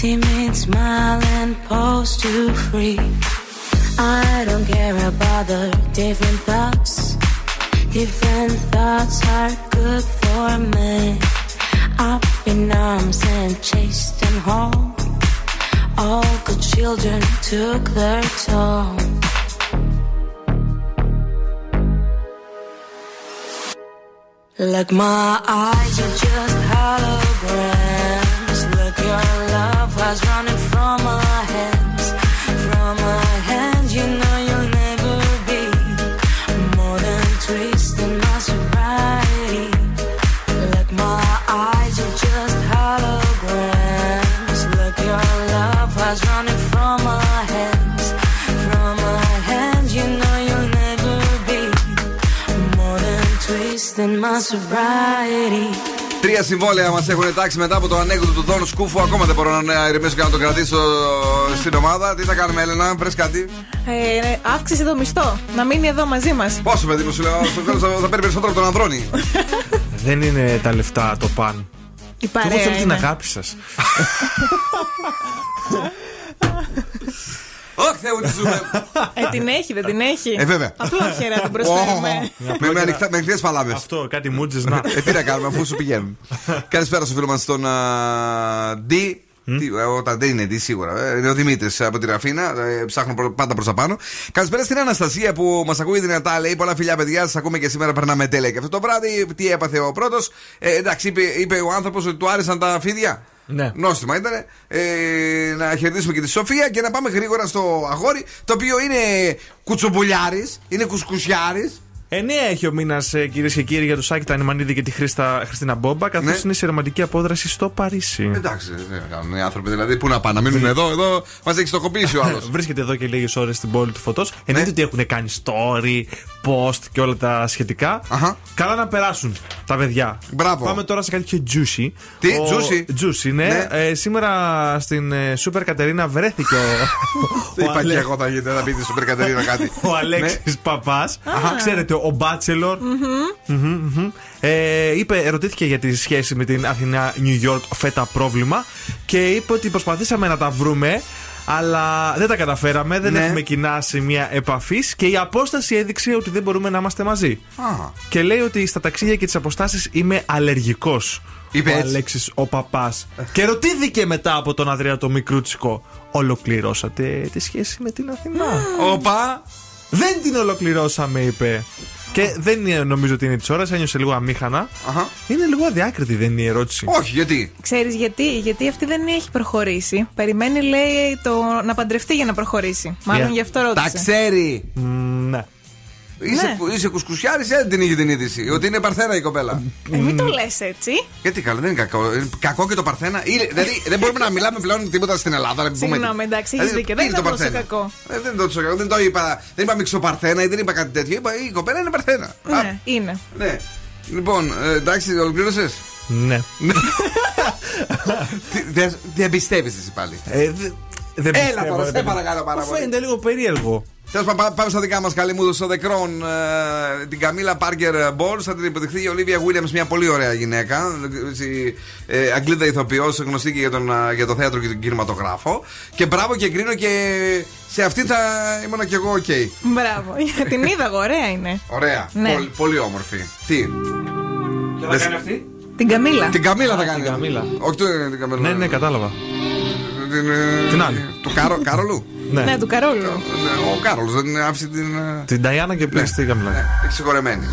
Timid smile and pose to free. I don't care about the different thoughts. Different thoughts are good for me. up in arms and chased and home. All good children took their toll. Like my eyes are just holograms. Has running from my hands. From my hands, you know you'll never be more than twisting my sobriety. Like my eyes are just holograms. Look, your love has running from my hands. From my hands, you know you'll never be more than twisting my sobriety. Τρία συμβόλαια μας έχουν τάξει μετά από το ανέκδοτο του Δόνου Σκούφου. Ακόμα δεν μπορώ να ηρεμήσω και να το κρατήσω στην ομάδα. Τι θα κάνουμε, Έλενα, βρες κάτι; Ε, αύξησε το μισθό. Να μείνει εδώ μαζί μας. Πόσο παιδί μου, σου λέω, στο τέλος θα, θα παίρνει περισσότερο από τον Ανδρώνη. Δεν είναι τα λεφτά το παν. Η Και εγώ παρέα θέλω την είναι. αγάπη σας. Όχι, Θεού τη ζούμε. Ε, την έχει, δεν την έχει; Ε, βέβαια. Απλά χέρα την προσφέρουμε. Με, με, ανοιχτά- με ανοιχτές παλάμε. Αυτό, κάτι μούτζες να. Ε, τι να κάνουμε, αφού σου πηγαίνουν. Καλησπέρα στο φίλο μας τον α, D. Τι, ε, Όταν δεν είναι D σίγουρα. Ε, Είναι ο Δημήτρης από τη Ραφίνα. Ε, Ψάχνω προ- πάντα προς τα πάνω. Καλησπέρα στην Αναστασία που μας ακούει δυνατά. Λέει πολλά φιλιά, παιδιά. Σας ακούμε και σήμερα περνάμε τέλεια. Και αυτό το βράδυ τι έπαθε ο πρώτος. Ε, εντάξει, είπε, είπε ο άνθρωπος ότι του άρεσαν τα φίδια. Ναι. Νόστιμα ήταν. Ε, να χαιρετήσουμε και τη Σοφία και να πάμε γρήγορα στο αγόρι. Το οποίο είναι κουτσομπολιάρη, είναι κουσκουσιάρης. Εννέα έχει ο μήνας, κυρίες και κύριοι, για το Σάκη Τανιμανίδη και τη Χρήστα, Χριστίνα Μπόμπα, καθώς Ναι. είναι σε ρομαντική απόδραση στο Παρίσι. Εντάξει, δεν κάνουν οι άνθρωποι δηλαδή. Πού να πάνε, να μείνουν εδώ, εδώ μας έχει στοχοποιήσει ο άλλος. Βρίσκεται εδώ και λίγες ώρες στην πόλη του φωτός. Ναι. Εννοείται ότι έχουν κάνει story, post και όλα τα σχετικά. Καλά να περάσουν τα παιδιά. Μπράβο. Πάμε τώρα σε κάτι πιο juicy. Τι, Ο- juicy? Juicy, ναι. Ναι. Ε, σήμερα στην ε, Super Κατερίνα βρέθηκε ο. Δεν ο είπα και Ale- εγώ θα γίνει, θα πει τη Σούπερ Κατερίνα κάτι. Ο Αλέξης Παπάς. Ξέρετε, ο Bachelor. Μμμ, μμμ. Ε, είπε, ερωτήθηκε για τη σχέση με την Αθηνά New York φέτα πρόβλημα και είπε ότι προσπαθήσαμε να τα βρούμε. Αλλά δεν τα καταφέραμε, δεν Ναι. έχουμε κοινά σημεία επαφής και η απόσταση έδειξε ότι δεν μπορούμε να είμαστε μαζί. Α. Και λέει ότι στα ταξίδια και τις αποστάσεις είμαι αλλεργικός. Είπε ο έτσι. Αλέξης ο παπάς. και ρωτήθηκε μετά από τον Ανδρέα το Μικρούτσικο, Ολοκληρώσατε τη σχέση με την Αθηνά; Όπα. Δεν την ολοκληρώσαμε, είπε. Και δεν είναι, νομίζω ότι είναι της ώρας, ένιωσε λίγο αμήχανα. Είναι λίγο αδιάκριτη, δεν είναι η ερώτηση. Όχι, γιατί; Ξέρεις γιατί, γιατί αυτή δεν έχει προχωρήσει. Περιμένει, λέει, το να παντρευτεί για να προχωρήσει. Μάλλον Yeah. γι' αυτό ρώτησε. Τα ξέρει. Μ, ναι. Είσαι, είσαι κουσκουσιάρης ή δεν την είχε την είδηση. Ότι είναι παρθένα η κοπέλα. Ε, μην το λες έτσι. Γιατί καλά, δεν είναι κακό. Είναι κακό και το παρθένα. Είναι- δηλαδή δεν μπορούμε να μιλάμε πλέον τίποτα στην Ελλάδα. να πούμε Συγγνώμη, τι. εντάξει, έχεις Δηλαδή, δίκιο. τι Δεν είναι ήταν το τόσο Παρθένα; κακό. Ε, δεν, το, κακό, δεν το είπα. Δεν είπα μιξοπαρθένα ή δεν είπα κάτι τέτοιο. Είπα η κοπέλα είναι παρθένα. Ναι, είναι. Ναι. Λοιπόν, ε, εντάξει, ολοκλήρωσες; Ναι. Δεν πιστεύει εσύ πάλι. Ε, δε- δεν Έλα πιστεύω, τώρα, ρε σε παιδί. παρακαλώ πάρα Μου πολύ. Φαίνεται λίγο περίεργο. Τέλος πάντων, πάμε στα δικά μας καλή μου στο The Crown. ε, την Καμίλα Πάρκερ Μπόουλς. Θα την υποδεχθεί η Ολίβια Williams, μια πολύ ωραία γυναίκα. Έτσι, ε, Αγγλίδα ηθοποιός, γνωστή και για, τον, α, για το θέατρο και τον κινηματογράφο. Και μπράβο και εγκρίνω και σε αυτή θα ήμουν και εγώ οκ. Μπράβο. την είδα εγώ, ωραία είναι. Ωραία. Ναι. Πολύ, πολύ όμορφη. Τι; Και θα κάνει αυτή; Την Καμίλα. Την Καμίλα θα Α, κάνει. την Καμίλα. Όχι το, την Καμίλα. Ναι, ναι, κατάλαβα. Την, ε, Την άλλη. Του Κάρο, Κάρολου; ναι. ναι, του Καρόλου. Ναι, ο Κάρολος δεν άφησε την. Ε, την Ταϊάννα και ναι, πλέον. Ναι, ναι. Εξηγορεμένη.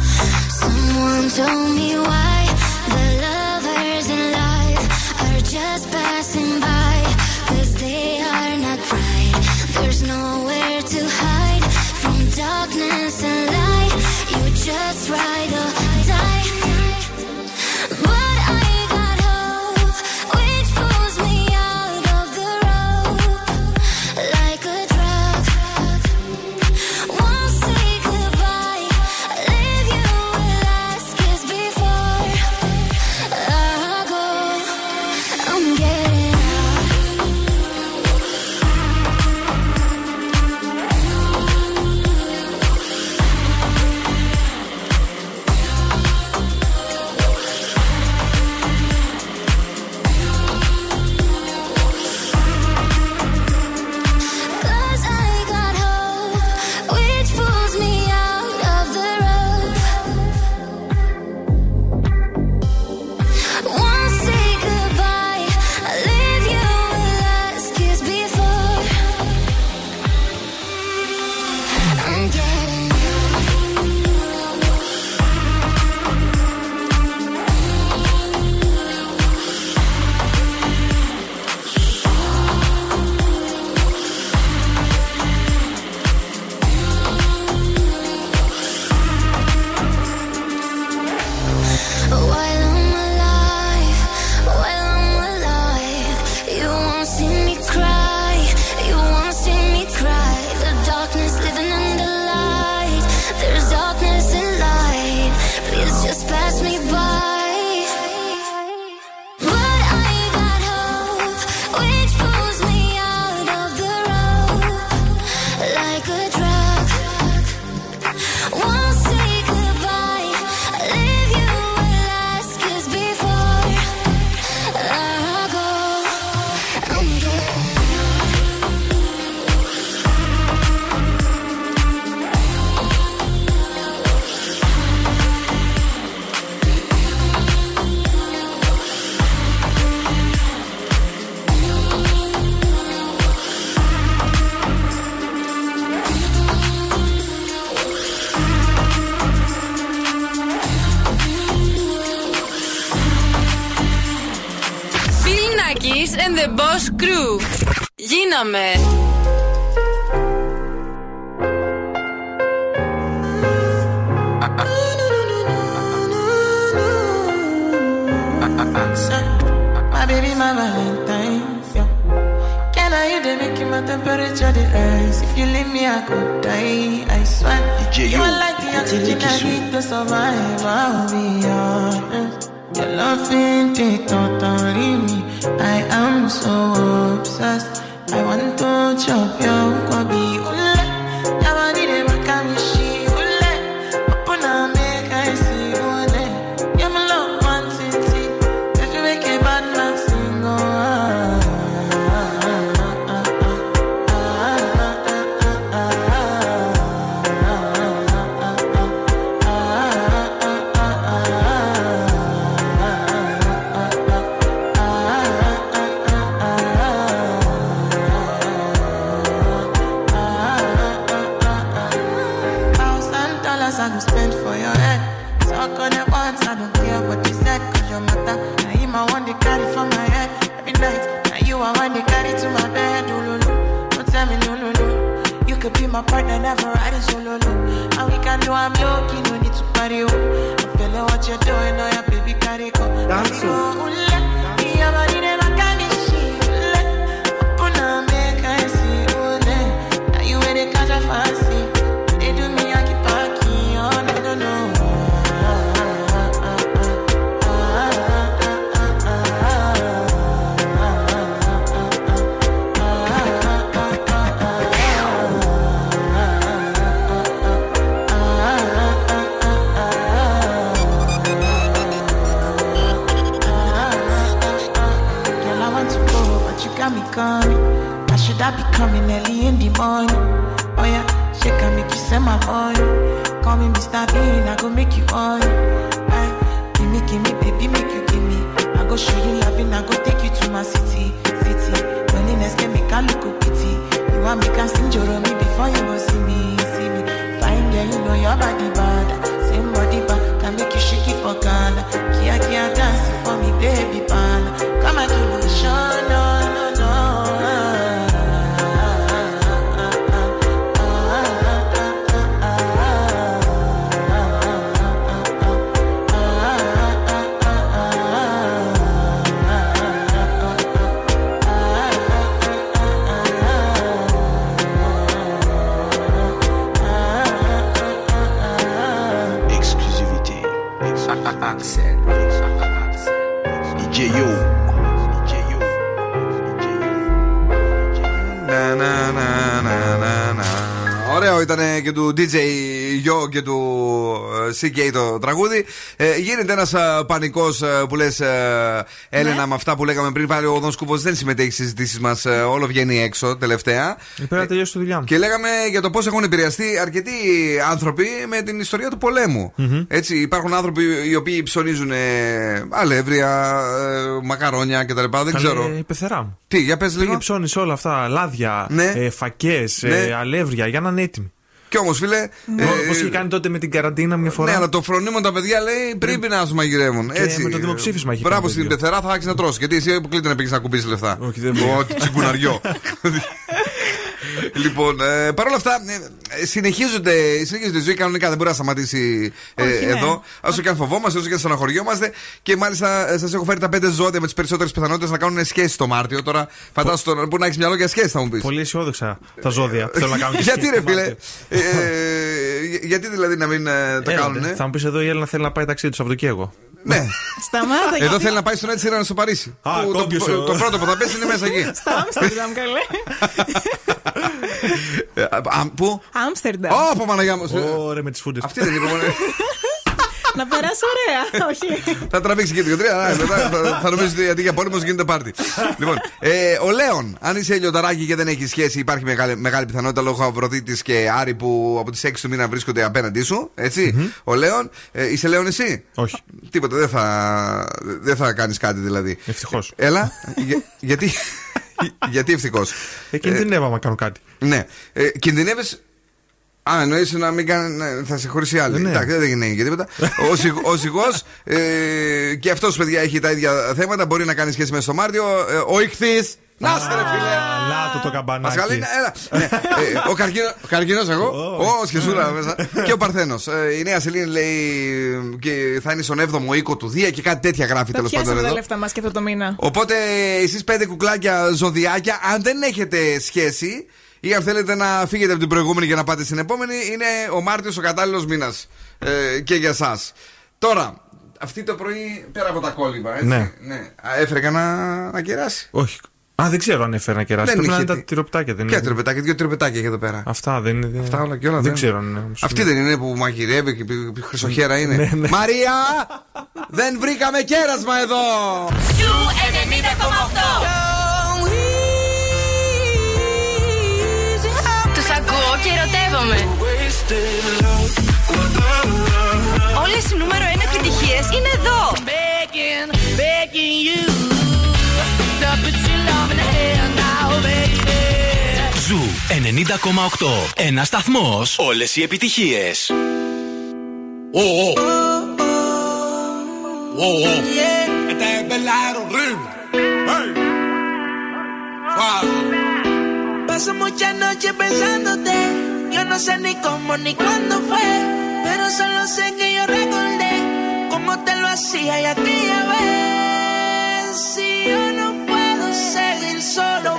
Obsessed. I want to chop your CK το τραγούδι. Ε, γίνεται ένας πανικός που λες, Έλενα, με αυτά που λέγαμε πριν. Πάλι ο Δον Σκούβος δεν συμμετέχει στις συζητήσεις μας. όλο βγαίνει έξω τελευταία. Πρέπει να τελειώσει τη δουλειά μου. Και λέγαμε για το πώς έχουν επηρεαστεί αρκετοί άνθρωποι με την ιστορία του πολέμου. Έτσι, υπάρχουν άνθρωποι οι οποίοι ψωνίζουν ε, αλεύρια, ε, μακαρόνια κτλ. Δεν Καλέ, ξέρω. η πεθερά μου. Τι, για πες λίγο. Πήγε ψώνεις όλα αυτά, λάδια, Ναι. ε, φακές, Ναι. αλεύρια, για να είναι έτοιμοι. Κι όμως, φίλε. ε, Πώ είχε κάνει τότε με την καραντίνα μια φορά. Ναι, αλλά το φρονίμον τα παιδιά λέει πρέπει να σου μαγειρεύουν. Και Έτσι. με το δημοψήφισμα έχει Μπράβο κάνει στην τέτοιο. πεθερά, θα άξει να τρώσει. Γιατί εσύ αποκλείται να πήγες να κουμπίσεις λεφτά. Όχι, δεν μπορώ. Ό,τι τσιγκουναριό. λοιπόν, ε, παρόλα αυτά, ε, συνεχίζονται, συνεχίζονται η ζωή κανονικά. Δεν μπορεί να σταματήσει ε, Όχι, ναι. εδώ. Όσο και αν φοβόμαστε, όσο και αν στεναχωριόμαστε. Και μάλιστα σας έχω φέρει τα πέντε ζώδια με τις περισσότερες πιθανότητες να κάνουν σχέσει το Μάρτιο. Τώρα φαντάσου τώρα που να έχεις μυαλό για σχέσει, θα μου πεις. Πολύ αισιόδοξα τα ζώδια που θέλουν να κάνουν. και Γιατί σχέση ρε το φίλε, Μάρτιο. ε, ε, γιατί δηλαδή να μην ε, τα Έλατε. κάνουν. Θα μου πεις εδώ η Έλληνα θέλει να πάει ταξίδι του Σαββατοκύριακο. Ναι. Σταμάτα Εδώ γιατί- θέλει να πάει στον Έτσι Σίραν στο Παρίσι. Α, Που το, κόμπιουσο. το πρώτο που θα πέσει είναι μέσα εκεί. Στα Άμστερνταμ, καλέ. Ε, α, Πού; Άμστερνταμ. Ω, πω Παναγιά μου. Ωραία με τις φούντες. Αυτή δεν είπαμε. Να περάσει ωραία. Όχι. Θα τραβήξει και την κοντρία. α, μετά Θα θα νομίζεις ότι αντί για πόλεμος γίνεται πάρτι. Λοιπόν, ε, ο Λέων, αν είσαι λιονταράκι και δεν έχεις σχέση, υπάρχει μεγάλη, μεγάλη πιθανότητα λόγω Αυροδίτη και Άρη που από τις 6 του μήνα βρίσκονται απέναντί σου. Έτσι. Ο Λέων, ε, είσαι Λέων εσύ; Όχι. Τίποτα, δεν θα, δεν θα κάνεις κάτι δηλαδή. Ευτυχώς. Έλα, για- γιατί. Γιατί ευτυχώς. Ε, κινδυνεύω άμα κάνω κάτι. Ναι. Ε, Κινδυνεύεις. Α, εννοείς να μην κάνει. ναι, θα σε χωρίσει άλλη. Ναι. Εντάξει, δεν έγινε και τίποτα. Ο, ζυγ- ο ζυγό ε, και αυτός παιδιά έχει τα ίδια θέματα. Μπορεί να κάνει σχέση με στο Μάρτιο. Ε, ο ηχθή. Να σε ρε φίλε. Λάτο το καμπανάκι. Πασχαλίνα, έλα. Ναι, ε, ο καρκίνο, καρκίνος εγώ. Ο σχεσούλα μέσα. Και ο Παρθένος. η νέα Σελήνη λέει και θα είναι στον 7ο οίκο του Δία και κάτι τέτοια γράφει Θα τέλος πάντων πιάσουμε τα εδώ. λεφτά μας και αυτό το μήνα. Οπότε εσείς πέντε κουκλάκια ζωδιάκια, αν δεν έχετε σχέση ή αν θέλετε να φύγετε από την προηγούμενη για να πάτε στην επόμενη, είναι ο Μάρτιος ο κατάλληλος μήνας ε, και για εσάς. Τώρα, αυτή το πρωί πέρα από τα κόλλυβα, έτσι. Ναι. Α, Έφερε κανένα να κεράσει; Όχι. Α, δεν ξέρω αν έφερε να κεράσει. Δεν Πρέπει να είχε είναι τα τι. τυροπιτάκια, δεν Ποια είναι. τυροπιτάκια, δύο τυροπιτάκια έχει εδώ πέρα. Αυτά δεν είναι. Αυτά όλα και όλα Δεν δεν- ξέρω αν είναι. όμως. Αυτή δεν είναι που μαγειρεύει και πι- πι- χρυσοχέρα είναι. Ναι, ναι. Μαρία! δεν βρήκαμε κέρασμα εδώ! Ζου 90,8. Τους ακούω και ερωτεύομαι. Όλες οι νούμερο 1 επιτυχίες είναι εδώ. Begging, begging you Ζου 90,8. Ένα σταθμό. Όλε οι επιτυχίε. Oh, oh. Oh, oh. Este es verdadero horrible. Hey. Suave. Paso muchas noches pensándote. Yo no sé ni cómo ni cuándo fue. Pero solo sé que yo recordé cómo te lo hacía y aquella vez. Si yo no puedo seguir solo,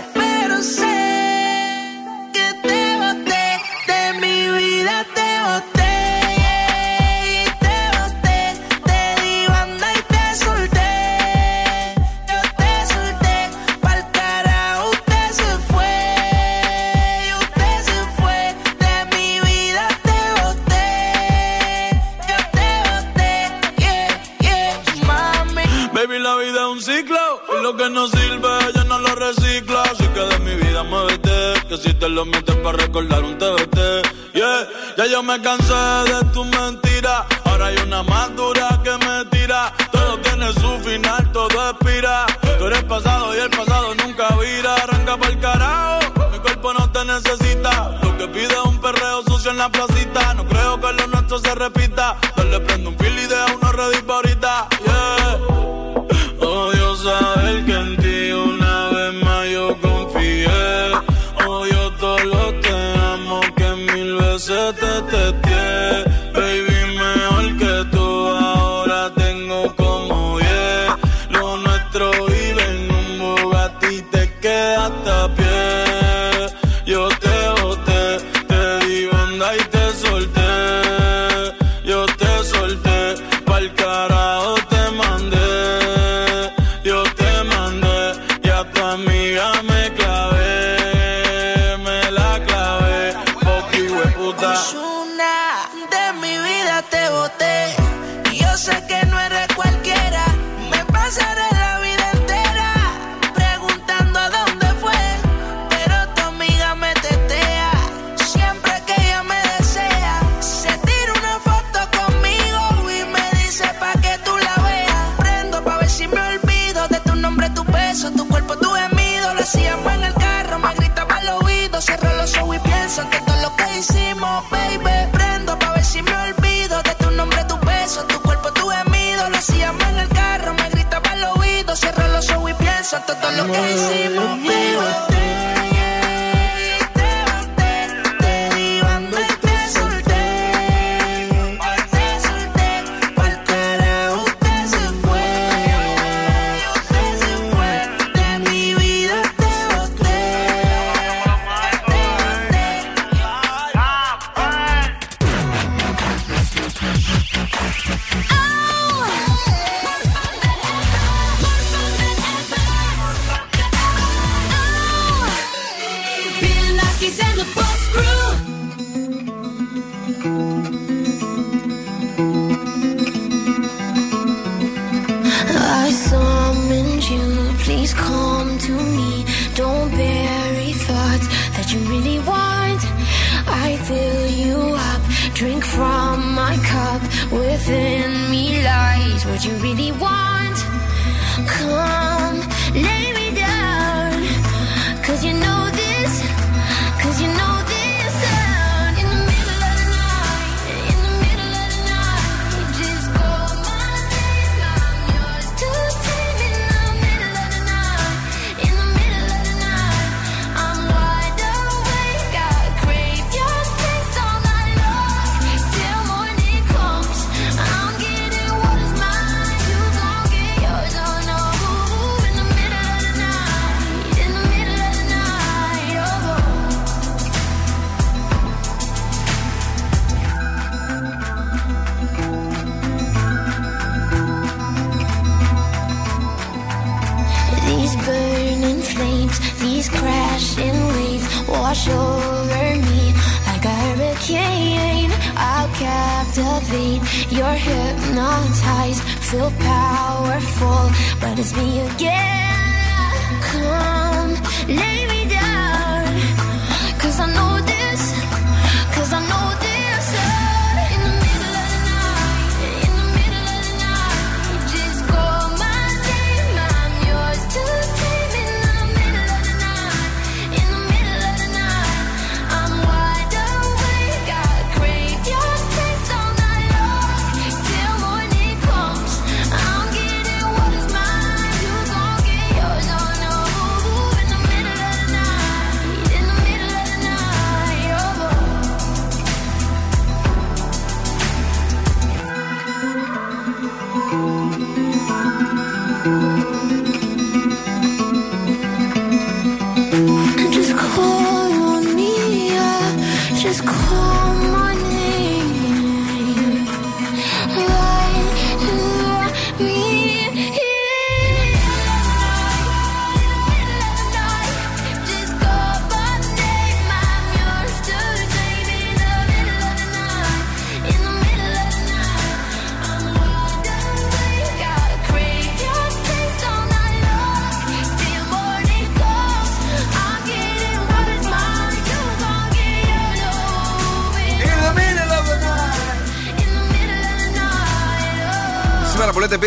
Que no sirve, ya no lo recicla. Así que de mi vida muévete. Que si te lo metes para recordar un TBT. Yeah, ya yo me cansé de tu mentira. Ahora hay una más dura que me tira. Todo tiene su final, todo expira. Tú eres pasado y el pasado nunca vira. Arranca para el carajo. Mi cuerpo no te necesita. Lo que pide es un perreo sucio en la placita. No creo que lo nuestro se repita. Dale, prende un 道别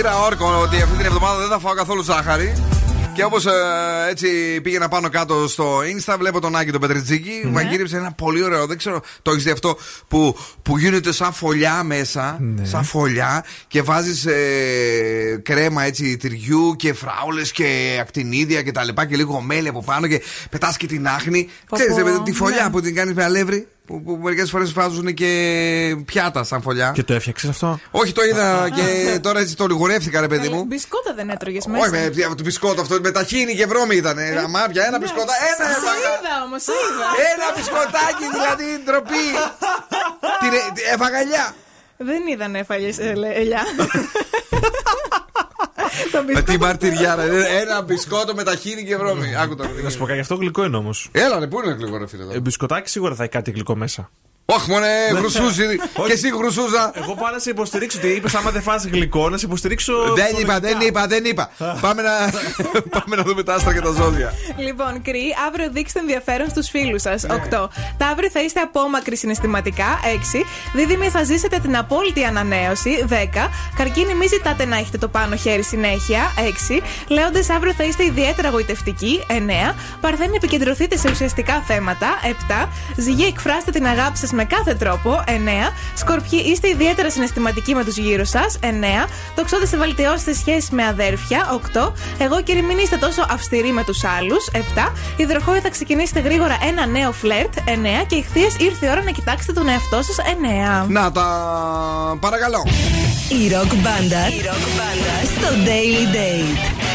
Πήρα όρκο ότι αυτή την εβδομάδα δεν θα φάω καθόλου ζάχαρη. Και όπως έτσι πήγαινα πάνω κάτω στο Insta, βλέπω τον Άκη τον Πετριτζίκη. Ναι. Μαγείρεψε ένα πολύ ωραίο. Δεν ξέρω, το έχεις δει αυτό που, που γίνεται σαν φωλιά μέσα. Ναι. Σαν φωλιά και βάζεις κρέμα έτσι τυριού και φράουλες και ακτινίδια και τα λοιπά και λίγο μέλι από πάνω και πετάς και την άχνη. Πω, Ξέρεις, πω, ρε παιδί, τη φωλιά ναι. που την κάνεις με αλεύρι. Που, που μερικές φορές βάζουν και πιάτα σαν φωλιά. Και το έφτιαξες αυτό; Όχι, το είδα και τώρα έτσι το λιγουρεύτηκα, ρε παιδί μου. Μπισκότα δεν έτρωγες μέσα. Όχι, με, το μπισκότο αυτό με ταχύνη και βρώμη ήταν. Αμάρια, ένα μπισκότα. Ένα Σε έφαγα. είδα όμως, σε είδα. Ένα μπισκοτάκι, δηλαδή ντροπή. Την ε- την έφαγα ελιά. Δεν είδα να έφαγε ελιά. Το Με μπισκότο. τη μαρτυριά, ρε. Ένα μπισκότο με ταχύνη και βρώμη. Άκου το. Να σου πω κάτι, αυτό γλυκό είναι όμως. Έλα, ρε, πού είναι γλυκό, ρε φίλε. εδώ. Ε, μπισκοτάκι σίγουρα θα έχει κάτι γλυκό μέσα. Όχι, μωρέ, γρουσούζι. Και εσύ γρουσούζα. Εγώ πάω να σε υποστηρίξω. Τι είπες, άμα δεν φας γλυκό, να σε υποστηρίξω. Δεν είπα, φορολογικά. δεν είπα, δεν είπα. Πάμε να, πάμε να δούμε τα άστρα και τα ζώδια. Λοιπόν, Κρυ, αύριο δείξτε ενδιαφέρον στους φίλους σας. 8. Ταύροι θα είστε απόμακροι συναισθηματικά. 6. Δίδυμοι θα ζήσετε την απόλυτη ανανέωση. 10. Καρκίνοι μη ζητάτε να έχετε το πάνω χέρι συνέχεια. 6. Λέοντες αύριο θα είστε ιδιαίτερα γοητευτικοί. 9. Παρθένοι επικεντρωθείτε σε ουσιαστικά θέματα. 7. Ζυγοί εκφράστε την αγάπη σας με κάθε τρόπο. 9. Σκορπιοί είστε ιδιαίτερα συναισθηματικοί με τους γύρω σας. 9. Τοξότε σε βελτιώσετε σχέσεις με αδέρφια. 8. Εγώ και μην είστε τόσο αυστηροί με τους άλλους. 7. Υδροχόοι θα ξεκινήσετε γρήγορα ένα νέο φλερτ. 9. Και ηχθείε ήρθε η ώρα να κοιτάξετε τον εαυτό σας. 9. Να τα παρακαλώ. Η ροκ μπάντα στο Daily Date.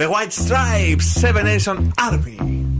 The White Stripes, Seven Nation Army.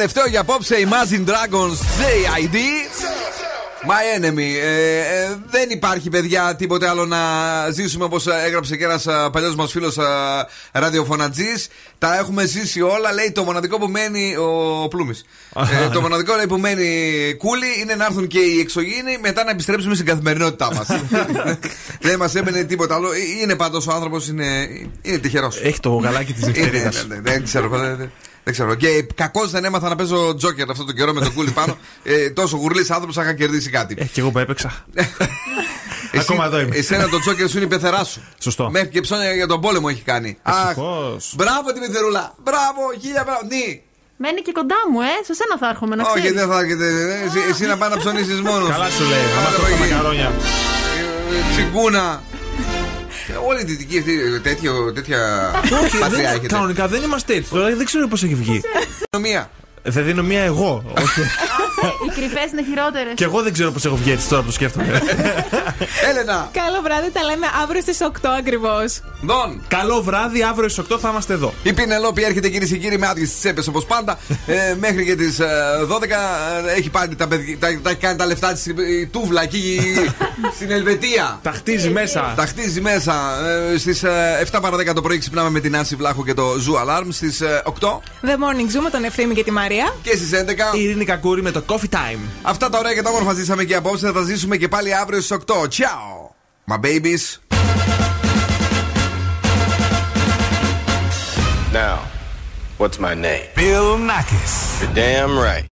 Τελευταίο για απόψε Imagine Dragons JID. My enemy. Ε, ε, δεν υπάρχει, παιδιά, τίποτε άλλο να ζήσουμε όπως έγραψε και ένας παλιός μας φίλος ραδιοφωνατζής. Τα έχουμε ζήσει όλα. Λέει το μοναδικό που μένει. Ο Πλούμης. ε, το μοναδικό λέει, που μένει κούλι είναι να έρθουν και οι εξωγήινοι μετά να επιστρέψουμε στην καθημερινότητά μας. δεν μας έμενε τίποτα άλλο. Είναι πάντως ο άνθρωπος είναι, είναι τυχερός. Έχει το γαλάκι της νυχτερίδα. Δεν ξέρω. Δεν- Δεν ξέρω. Και κακώς δεν έμαθα να παίζω τζόκερ αυτό τον καιρό με το κούλι πάνω. Ε, τόσο γουρλής άνθρωπος θα είχα κερδίσει κάτι. Ε, και εγώ που έπαιξα. Εσύ- Ακόμα εδώ είμαι. Εσένα το τζόκερ σου είναι η πεθερά σου. Σωστό. Μέχρι και ψώνια για τον πόλεμο έχει κάνει. Αχ, Ευτυχώς. μπράβο τη πεθερούλα. Μπράβο, χίλια μπράβο. Νι. Μένει και κοντά μου, ε. Σε σένα θα έρχομαι να Όχι, ξέρεις. δεν θα έρχεται. ε, Εσύ, εσύ να πάει να ψωνίσεις μόνος. Καλά σου λέει. Άμα τρώω τα μακαρόνια. Τσιγκούνα. Ε, Όλη η δυτική αυτή τέτοιο, τέτοια Όχι, πατριά δεν- έχετε. κανονικά δεν είμαστε έτσι. Τώρα δεν ξέρω πώς έχει βγει. Μία. Θα δίνω μία εγώ. όχι. Οι κρυφές είναι χειρότερες. Και εγώ δεν ξέρω πώς έχω βγει έτσι τώρα που το σκέφτομαι. Έλενα. Καλό βράδυ, τα λέμε αύριο στις 8 ακριβώς. Δον. Καλό βράδυ, αύριο στις 8 θα είμαστε εδώ. Η Πινελόπη έρχεται κυρίες και κύριοι με άδειες τι τσέπες όπως πάντα. ε, μέχρι και τις 12 ε, έχει πάρει τα, παιδιά- τα, τα έχει κάνει τα λεφτά της η τούβλα εκεί στην Ελβετία. Τα χτίζει μέσα. Τα χτίζει μέσα. Ε, Στις 7 παρα 10 το πρωί ξυπνάμε με την Άνση Βλάχου και το Zoo Alarm. Στις 8 The Morning Zoo με τον Ευθύμη και τη Μαρία. και στις 11. Η Ειρήνη Κακούρη με το Coffee Time. Αυτά τα ωραία και τα όμορφα ζήσαμε και απόψε. Θα τα ζήσουμε και πάλι αύριο στις 8. Ciao, my babies. Now, what's my name? Bill Nackis. You're damn right.